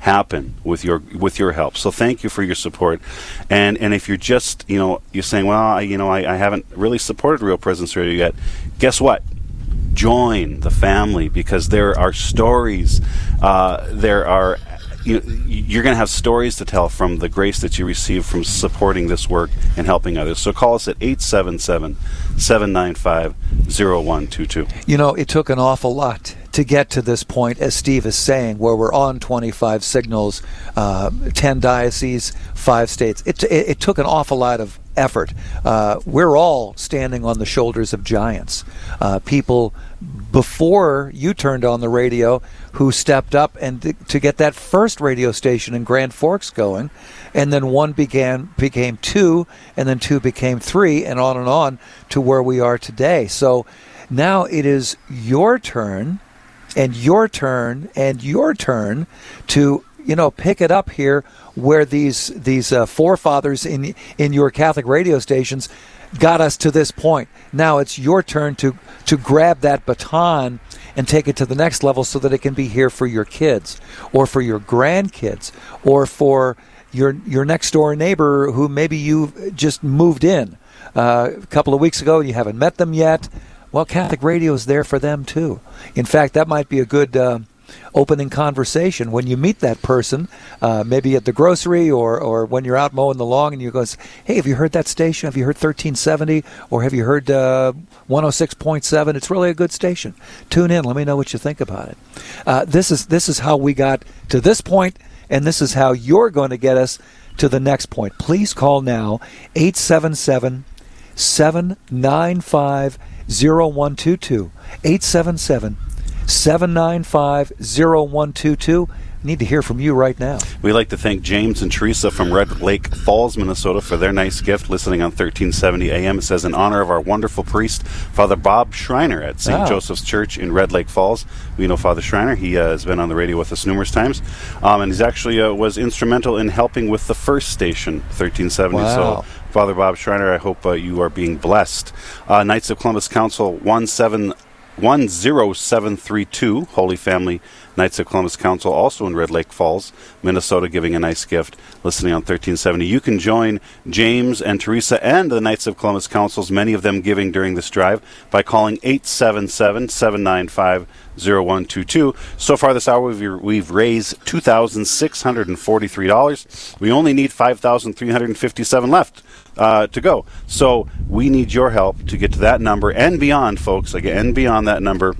happen with your with your help. So thank you for your support. And and if you're just you know you're saying, well, I, you know, I, I haven't really supported Real Presence Radio yet. Guess what? Join the family because there are stories. Uh, there are. You, you're going to have stories to tell from the grace that you receive from supporting this work and helping others. So call us at 877 795 0122. You know, it took an awful lot to get to this point, as Steve is saying, where we're on 25 signals, uh, 10 dioceses, five states. It, it, it took an awful lot of effort. Uh, we're all standing on the shoulders of giants. Uh, people before you turned on the radio who stepped up and th- to get that first radio station in Grand Forks going, and then one began became two, and then two became three, and on and on to where we are today. So now it is your turn, and your turn, and your turn to you know, pick it up here where these these uh, forefathers in in your Catholic radio stations got us to this point. Now it's your turn to to grab that baton and take it to the next level so that it can be here for your kids or for your grandkids or for your your next door neighbor who maybe you just moved in uh, a couple of weeks ago and you haven't met them yet. Well, Catholic radio is there for them too. In fact, that might be a good. Uh, opening conversation when you meet that person, uh, maybe at the grocery or, or when you're out mowing the lawn and you go, hey, have you heard that station? Have you heard 1370 or have you heard uh, 106.7? It's really a good station. Tune in. Let me know what you think about it. Uh, this is this is how we got to this point, and this is how you're going to get us to the next point. Please call now 877 795 0122. 877 795 0122. Need to hear from you right now. We'd like to thank James and Teresa from Red Lake Falls, Minnesota, for their nice gift listening on 1370 AM. It says, in honor of our wonderful priest, Father Bob Schreiner at St. Joseph's Church in Red Lake Falls. We know Father Schreiner. He uh, has been on the radio with us numerous times. Um, and he's actually uh, was instrumental in helping with the first station, 1370. Wow. So Father Bob Schreiner, I hope uh, you are being blessed. Uh, Knights of Columbus Council 17 10732, Holy Family Knights of Columbus Council, also in Red Lake Falls, Minnesota, giving a nice gift, listening on 1370. You can join James and Teresa and the Knights of Columbus Councils, many of them giving during this drive, by calling 877 795 0122. So far this hour, we've, we've raised $2,643. We only need 5357 left uh, to go. So we need your help to get to that number and beyond, folks. Again, and beyond that number.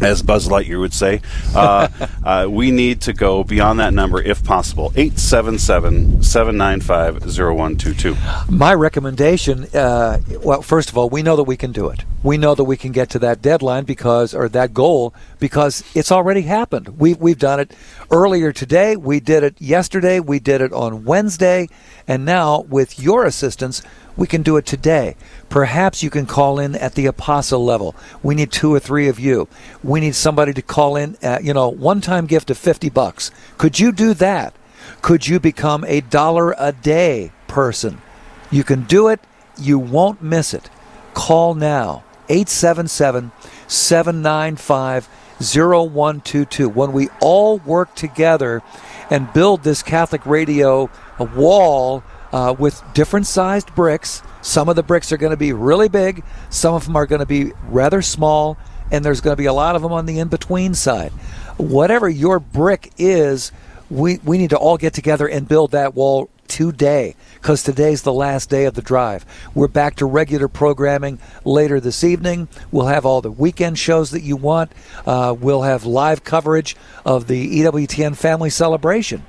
As Buzz Lightyear would say, uh, uh, we need to go beyond that number if possible. 877 795 0122. My recommendation, uh, well, first of all, we know that we can do it. We know that we can get to that deadline because, or that goal, because it's already happened. We've, we've done it earlier today. We did it yesterday. We did it on Wednesday. And now, with your assistance, we can do it today. Perhaps you can call in at the apostle level. We need two or three of you. We need somebody to call in, at, you know, one time gift of 50 bucks. Could you do that? Could you become a dollar a day person? You can do it. You won't miss it. Call now 877 795 0122. When we all work together and build this Catholic radio wall uh, with different sized bricks, some of the bricks are going to be really big, some of them are going to be rather small, and there's going to be a lot of them on the in between side. Whatever your brick is, we, we need to all get together and build that wall today because today's the last day of the drive. We're back to regular programming later this evening. We'll have all the weekend shows that you want. Uh, we'll have live coverage of the EWTN family celebration.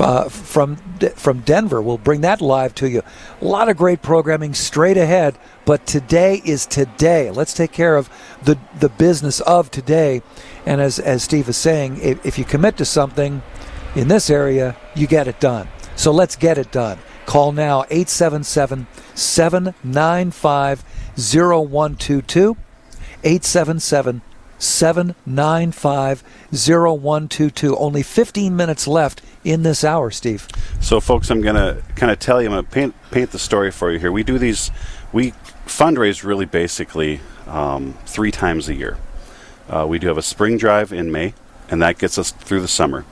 Uh, from from Denver, we'll bring that live to you. A lot of great programming straight ahead, but today is today. Let's take care of the the business of today. And as as Steve is saying, if, if you commit to something in this area, you get it done. So let's get it done. Call now 877 795 0122. 877 795 0122. Only 15 minutes left in this hour, Steve. So, folks, I'm going to kind of tell you, I'm going to paint, paint the story for you here. We do these, we fundraise really basically um, three times a year. Uh, we do have a spring drive in May, and that gets us through the summer.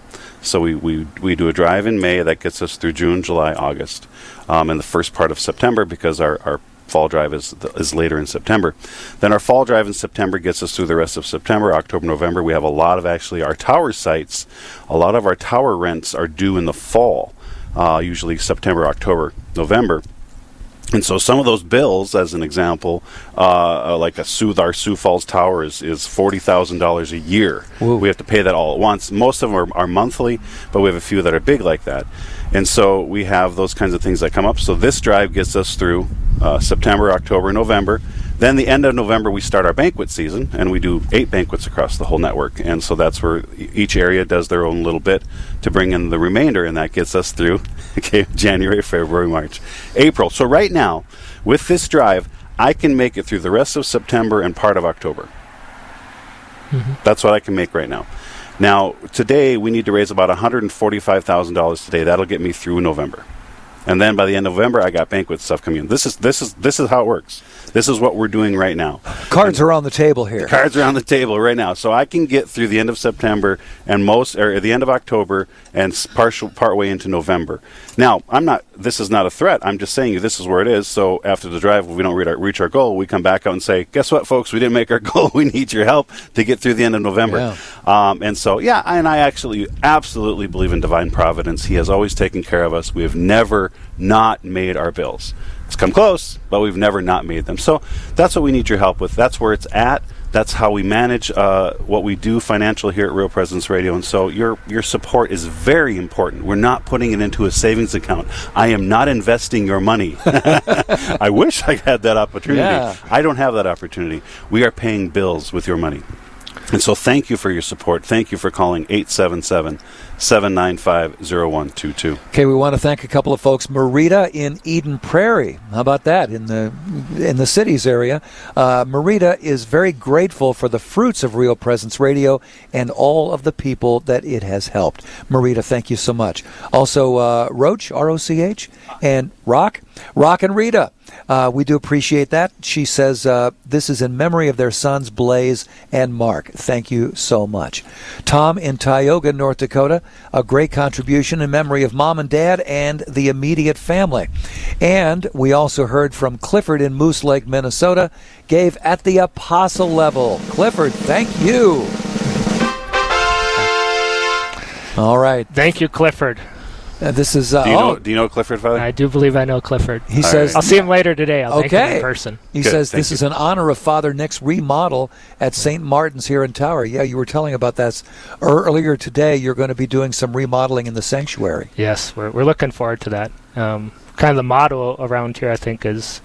So we, we, we do a drive in May that gets us through June, July, August, um, and the first part of September because our, our fall drive is is later in September. Then our fall drive in September gets us through the rest of September, October, November. We have a lot of actually our tower sites. A lot of our tower rents are due in the fall, uh, usually September, October, November. And so some of those bills, as an example, uh, uh, like a Sioux, our Sioux Falls Tower is, is forty thousand dollars a year. We have to pay that all at once. Most of them are, are monthly, but we have a few that are big like that. And so we have those kinds of things that come up. So this drive gets us through uh, September, October, November. Then the end of November, we start our banquet season, and we do eight banquets across the whole network. And so that's where each area does their own little bit to bring in the remainder, and that gets us through okay, January, February, March, April. So right now, with this drive, I can make it through the rest of September and part of October. Mm-hmm. That's what I can make right now. Now, today we need to raise about $145,000 today. That'll get me through November. And then by the end of November, I got banquet stuff coming in. This is this is this is how it works. This is what we're doing right now. Cards are on the table here. The cards are on the table right now, so I can get through the end of September and most, or the end of October, and partial part way into November. Now, I'm not. This is not a threat. I'm just saying this is where it is. So after the drive, if we don't reach our, reach our goal, we come back out and say, "Guess what, folks? We didn't make our goal. We need your help to get through the end of November." Um, and so, yeah, and I actually absolutely believe in divine providence. He has always taken care of us. We have never not made our bills. It's come close, but we've never not made them. So that's what we need your help with. That's where it's at. That's how we manage uh, what we do financial here at Real Presence Radio. And so your your support is very important. We're not putting it into a savings account. I am not investing your money. I wish I had that opportunity. Yeah. I don't have that opportunity. We are paying bills with your money. And so thank you for your support. Thank you for calling 877 795 0122. Okay, we want to thank a couple of folks. Marita in Eden Prairie. How about that in the in the cities area? Uh, Marita is very grateful for the fruits of Real Presence Radio and all of the people that it has helped. Marita, thank you so much. Also, uh, Roach R O C H and Rock, Rock and Rita. Uh, we do appreciate that. She says uh, this is in memory of their sons Blaze and Mark. Thank you so much. Tom in Tioga, North Dakota, a great contribution in memory of mom and dad and the immediate family. And we also heard from Clifford in Moose Lake, Minnesota, gave at the apostle level. Clifford, thank you. All right. Thank you, Clifford. Uh, this is uh, Do you, oh, know, do you know Clifford, Father? I do believe I know Clifford. He All says- right. I'll see him later today. I'll thank him okay. in person. He says this is in honor of Father Nick's remodel at St. Martin's here in Tower. Yeah, you were telling about that earlier today. You're going to be doing some remodeling in the sanctuary. Yes, we're, we're looking forward to that. Um, kind of the motto around here, I think, is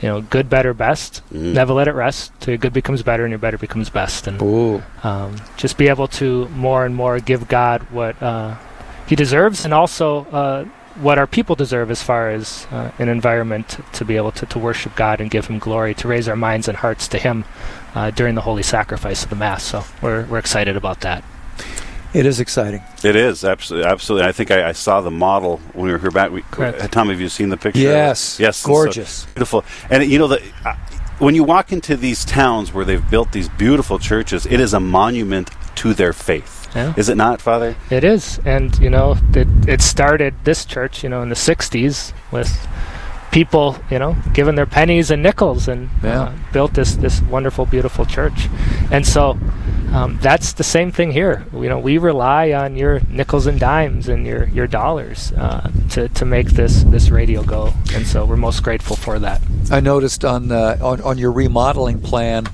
you know, good, better, best. Mm. Never let it rest. So your good becomes better, and your better becomes best. And Um, just be able to more and more give God what uh, He deserves, and also uh, what our people deserve, as far as uh, an environment to be able to, to worship God and give Him glory, to raise our minds and hearts to Him uh, during the holy sacrifice of the Mass. So we're we're excited about that. It is exciting. It is absolutely, absolutely. I think I, I saw the model when we were here back. We, Correct. Tom, have you seen the picture? Yes. yes, and so Gorgeous. beautiful. And you know the. Uh, when you walk into these towns where they've built these beautiful churches, it is a monument to their faith. Yeah. Is it not, Father? It is, and you know, it it started this church, you know, in the '60s with people, you know, giving their pennies and nickels, and Yeah. uh, built this this wonderful, beautiful church. And so, um, that's the same thing here. You know, we rely on your nickels and dimes and your your dollars uh, to to make this this radio go, and so we're most grateful for that. I noticed on, uh, on on your remodeling plan,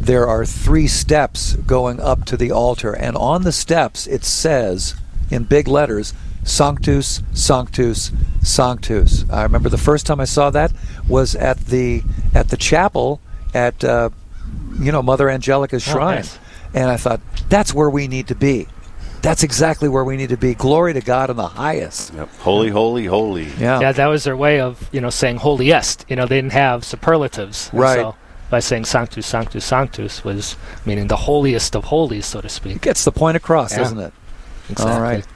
there are three steps going up to the altar, and on the steps it says in big letters, "Sanctus, Sanctus, Sanctus." I remember the first time I saw that was at the at the chapel at uh, you know Mother Angelica's Oh, shrine, nice. and I thought that's where we need to be. That's exactly where we need to be. Glory to God in the highest. Yep. Holy, holy, holy. Yeah. Yeah, that was their way of you know saying holiest. You know, they didn't have superlatives, Right. So by saying sanctus, sanctus, sanctus was meaning the holiest of holies, so to speak. It gets the point across, Yeah. doesn't it? Exactly. All right.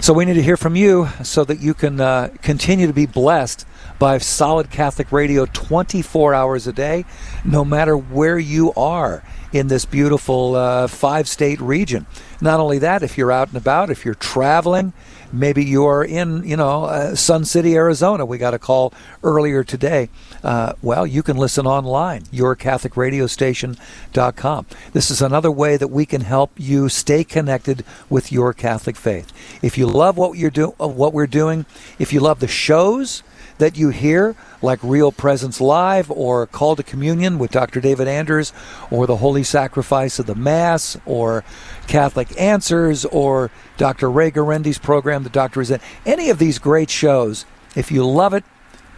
So we need to hear from you so that you can uh, continue to be blessed by solid Catholic radio 24 hours a day, no matter where you are in this beautiful uh, five state region. Not only that, if you're out and about, if you're traveling, maybe you're in, you know, uh, Sun City, Arizona. We got a call earlier today. Uh, well, you can listen online, yourcatholicradiostation.com. This is another way that we can help you stay connected with your Catholic faith. If you love what you're do- uh, what we're doing, if you love the shows that you hear, like Real Presence Live or Call to Communion with Dr. David Anders, or the Holy Sacrifice of the Mass, or Catholic Answers, or Dr. Ray Guarendi's program, The Doctor Is In, any of these great shows, if you love it,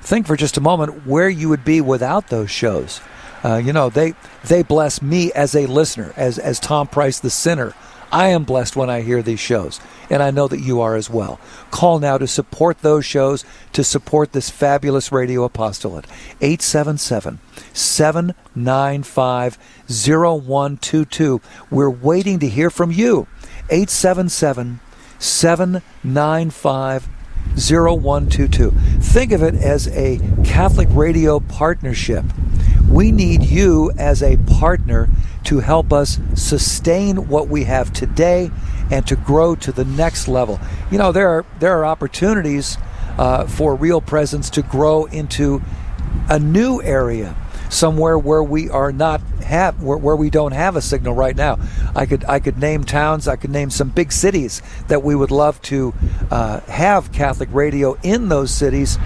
think for just a moment where you would be without those shows. Uh, you know, they they bless me as a listener, as as Tom Price, the sinner. I am blessed when I hear these shows, and I know that you are as well. Call now to support those shows, to support this fabulous radio apostolate. 877 795 0122. We're waiting to hear from you. 877 795 0122. Think of it as a Catholic radio partnership. We need you as a partner to help us sustain what we have today and to grow to the next level. You know, there are there are opportunities uh, for Real Presence to grow into a new area somewhere where we are not have where, where, we don't have a signal right now. I could I could name towns, I could name some big cities that we would love to uh, have Catholic radio in those cities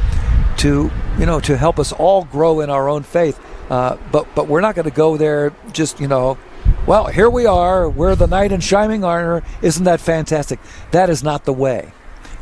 to you know to help us all grow in our own faith. Uh, but but we're not going to go there just you know. Well, here we are. We're the knight in shining armor. Isn't that fantastic? That is not the way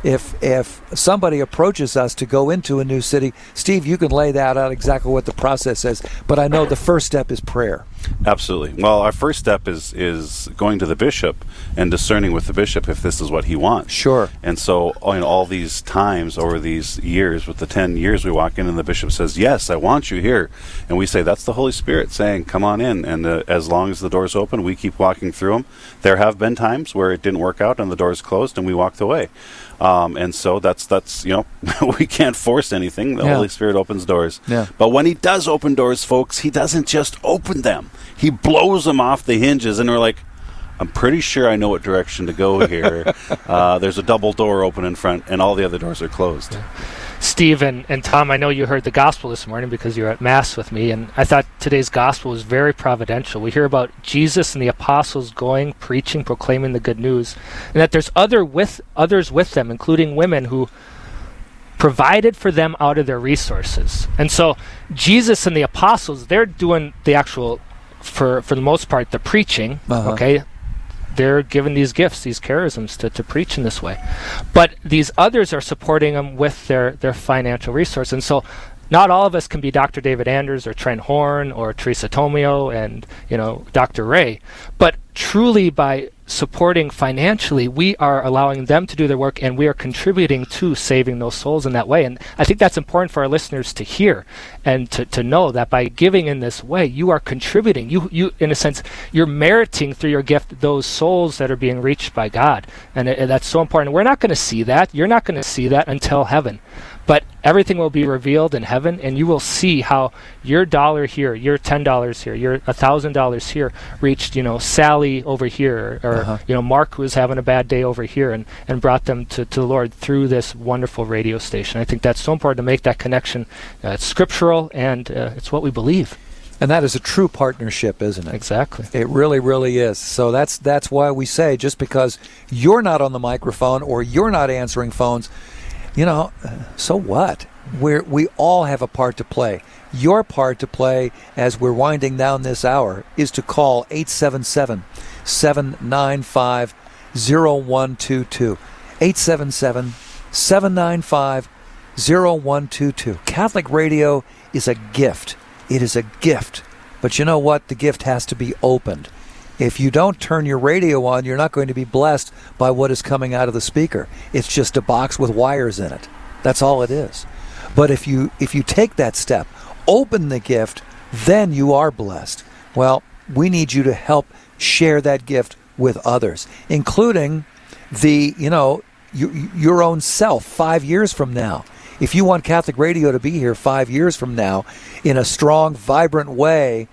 if if somebody approaches us to go into a new city, Steve, you can lay that out exactly what the process is. But I know the first step is prayer. Absolutely. Well, our first step is is going to the bishop and discerning with the bishop if this is what he wants. Sure. And so, in all these times over these years, with the ten years, we walk in and the bishop says, "Yes, I want you here," and we say, "That's the Holy Spirit saying, come on in." And uh, as long as the doors open, we keep walking through them. There have been times where it didn't work out and the doors closed, and we walked away. Um, and so that's that's you know we can't force anything. The Yeah. Holy Spirit opens doors. Yeah. But when He does open doors, folks, He doesn't just open them. He blows them off the hinges, and we're like, I'm pretty sure I know what direction to go here. uh, there's a double door open in front, and all the other doors are closed. Steve and, and Tom, I know you heard the gospel this morning because you're at Mass with me, and I thought today's gospel was very providential. We hear about Jesus and the apostles going, preaching, proclaiming the good news, and that there's other with others with them, including women who provided for them out of their resources. And so Jesus and the apostles, they're doing the actual for for the most part the preaching, Uh-huh. okay? They're given these gifts, these charisms to, to preach in this way. But these others are supporting them with their, their financial resource. And so not all of us can be Dr. David Anders or Trent Horn or Teresa Tomeo and, you know, Dr. Ray. But truly by supporting financially, we are allowing them to do their work and we are contributing to saving those souls in that way. And I think that's important for our listeners to hear and to, to know that by giving in this way, you are contributing. You, you, in a sense, you're meriting through your gift those souls that are being reached by God. And it, that's so important. We're not going to see that. You're not going to see that until heaven. But everything will be revealed in heaven, and you will see how your dollar here, your ten dollars here, your a thousand dollars here reached, you know, Sally over here, or Uh-huh. you know, Mark who was having a bad day over here, and, and brought them to, to the Lord through this wonderful radio station. I think that's so important to make that connection. Uh, it's scriptural, and uh, it's what we believe. And that is a true partnership, isn't it? Exactly. It really, really is. So that's that's why we say just because you're not on the microphone or you're not answering phones, you know, so what? We're we all have a part to play. Your part to play as we're winding down this hour is to call 877 795 0122. 877 795 0122. Catholic radio is a gift. It is a gift. But you know what? The gift has to be opened. If you don't turn your radio on, you're not going to be blessed by what is coming out of the speaker. It's just a box with wires in it. That's all it is. But if you if you take that step, open the gift, then you are blessed. Well, we need you to help share that gift with others, including the, you know, your, your own self 5 years from now. If you want Catholic radio to be here 5 years from now in a strong, vibrant way,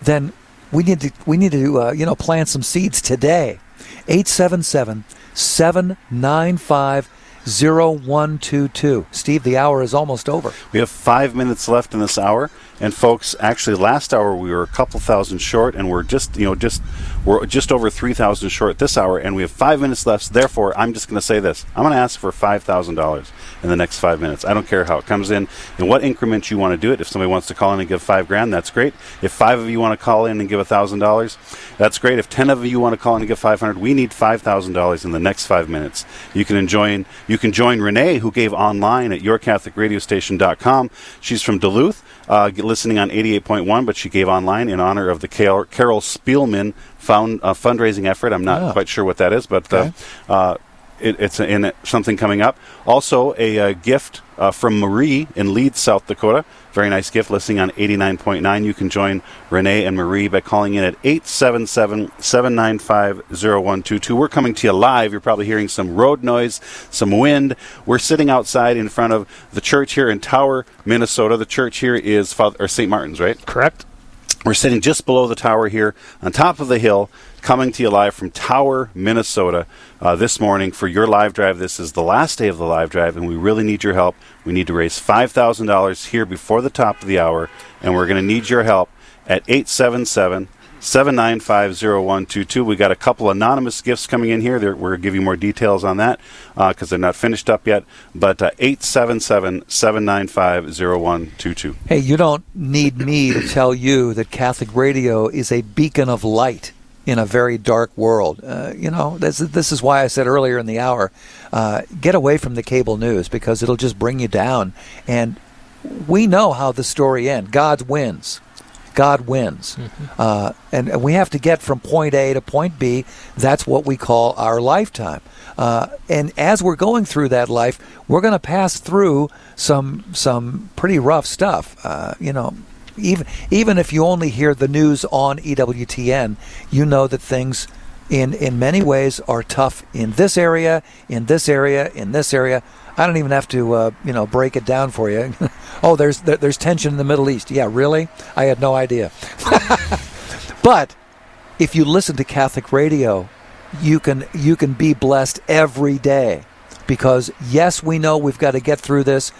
then we need to we need to uh, you know plant some seeds today. 877 795 0122. Steve, the hour is almost over. We have five minutes left in this hour, and folks, actually, last hour we were a couple thousand short, and we're just, you know, just we're just over three thousand short this hour, and we have five minutes left. Therefore, I'm just going to say this: I'm going to ask for five thousand dollars in the next five minutes. I don't care how it comes in, and what increment you want to do it. If somebody wants to call in and give five grand, that's great. If five of you want to call in and give thousand dollars, that's great. If ten of you want to call in and give five hundred, we need five thousand dollars in the next five minutes. You can join. You can join Renee, who gave online at yourcatholicradiostation.com. She's from Duluth, uh, listening on 88.1, but she gave online in honor of the Carol, Carol Spielman found, uh, fundraising effort. I'm not Ah. quite sure what that is, but uh, uh, it, it's in it, something coming up. Also, a, uh gift uh, from Marie in Leeds, South Dakota. Very nice gift listening on 89.9. You can join Renee and Marie by calling in at 877 795 0122. We're coming to you live. You're probably hearing some road noise, some wind. We're sitting outside in front of the church here in Tower, Minnesota. The church here is Father, or St. Martin's, right? Correct. We're sitting just below the tower here on top of the hill, coming to you live from Tower, Minnesota uh, this morning for your live drive. This is the last day of the live drive, and we really need your help. We need to raise $5,000 here before the top of the hour, and we're going to need your help at 877 795 0122. We got a couple anonymous gifts coming in here. They're, we're you more details on that because uh, they're not finished up yet. But 877 795 0122. Hey, you don't need me to tell you that Catholic radio is a beacon of light in a very dark world. Uh, you know, this, this is why I said earlier in the hour uh, get away from the cable news because it'll just bring you down. And we know how the story ends God wins. God wins. Mm-hmm. Uh, and we have to get from point A to point B. That's what we call our lifetime. Uh, and as we're going through that life, we're going to pass through some some pretty rough stuff. Uh, you know, even even if you only hear the news on EWTN, you know that things in in many ways are tough in this area, in this area, in this area. I don't even have to, uh, you know, break it down for you. oh, there's there, there's tension in the Middle East. Yeah, really? I had no idea. but if you listen to Catholic radio, you can you can be blessed every day because yes, we know we've got to get through this.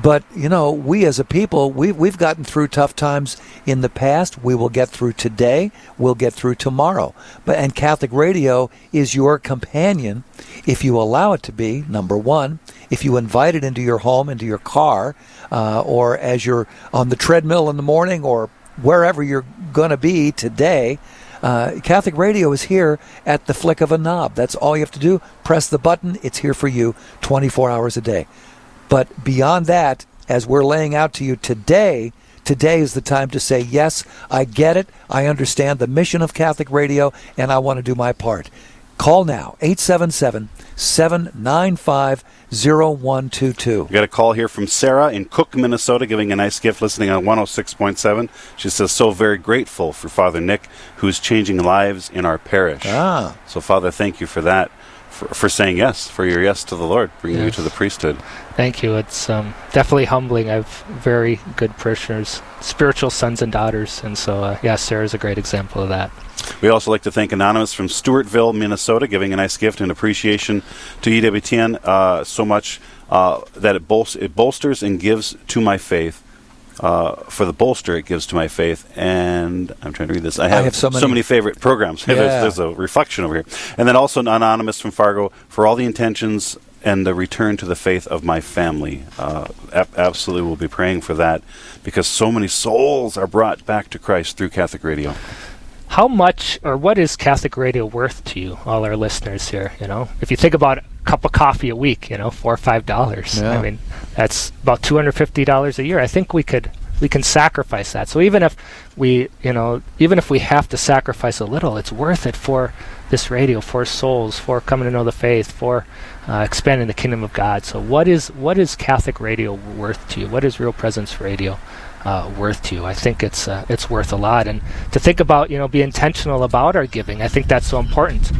But, you know, we as a people, we, we've gotten through tough times in the past. We will get through today. We'll get through tomorrow. But, and Catholic radio is your companion if you allow it to be, number one. If you invite it into your home, into your car, uh, or as you're on the treadmill in the morning or wherever you're going to be today, uh, Catholic radio is here at the flick of a knob. That's all you have to do. Press the button. It's here for you 24 hours a day. But beyond that, as we're laying out to you today, today is the time to say, yes, I get it. I understand the mission of Catholic Radio, and I want to do my part. Call now, 877 795 0122. We got a call here from Sarah in Cook, Minnesota, giving a nice gift listening on 106.7. She says, So very grateful for Father Nick, who's changing lives in our parish. Ah. So, Father, thank you for that for, for saying yes, for your yes to the Lord, bringing yes. you to the priesthood. Thank you. It's um, definitely humbling. I have very good parishioners, spiritual sons and daughters, and so uh, yeah, Sarah's a great example of that. We also like to thank Anonymous from Stewartville, Minnesota, giving a nice gift and appreciation to EWTN uh, so much uh, that it, bol- it bolsters and gives to my faith uh, for the bolster it gives to my faith. And I'm trying to read this. I have, I have so, many. so, many. favorite programs. Yeah. there's, there's, a reflection over here. And then also anonymous from Fargo for all the intentions and the return to the faith of my family. Uh, ab- absolutely, we'll be praying for that because so many souls are brought back to Christ through Catholic radio. How much or what is Catholic radio worth to you, all our listeners here? You know, if you think about a cup of coffee a week, you know, four or five dollars. Yeah. I mean, that's about two hundred fifty dollars a year. I think we could we can sacrifice that. So even if we, you know, even if we have to sacrifice a little, it's worth it for this radio, for souls, for coming to know the faith, for uh, expanding the kingdom of God. So what is what is Catholic radio worth to you? What is Real Presence Radio? Uh, worth to you. I think it's uh, it's worth a lot, and to think about you know be intentional about our giving. I think that's so important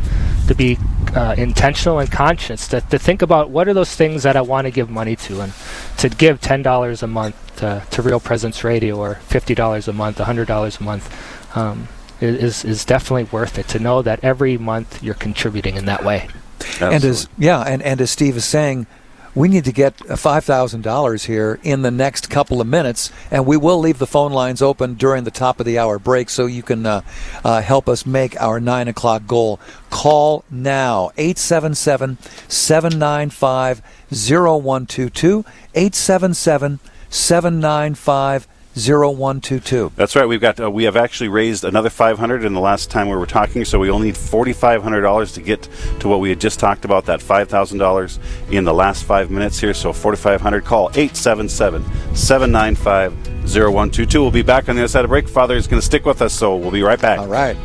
to be uh, intentional and conscious. To, to think about what are those things that I want to give money to, and to give ten dollars a month to, to Real Presence Radio or fifty dollars a month, hundred dollars a month. Um, is is definitely worth it to know that every month you're contributing in that way. Absolutely. And as yeah, and, and as Steve is saying, we need to get $5,000 here in the next couple of minutes, and we will leave the phone lines open during the top of the hour break so you can uh, uh, help us make our 9 o'clock goal. Call now 877 795 0122. 877 795 0122. That's right. We've got uh, we have actually raised another 500 in the last time we were talking, so we only need $4500 to get to what we had just talked about that $5,000 in the last 5 minutes here. So 4500 call 877-795-0122. We'll be back on the other side of break. Father is going to stick with us, so we'll be right back. All right.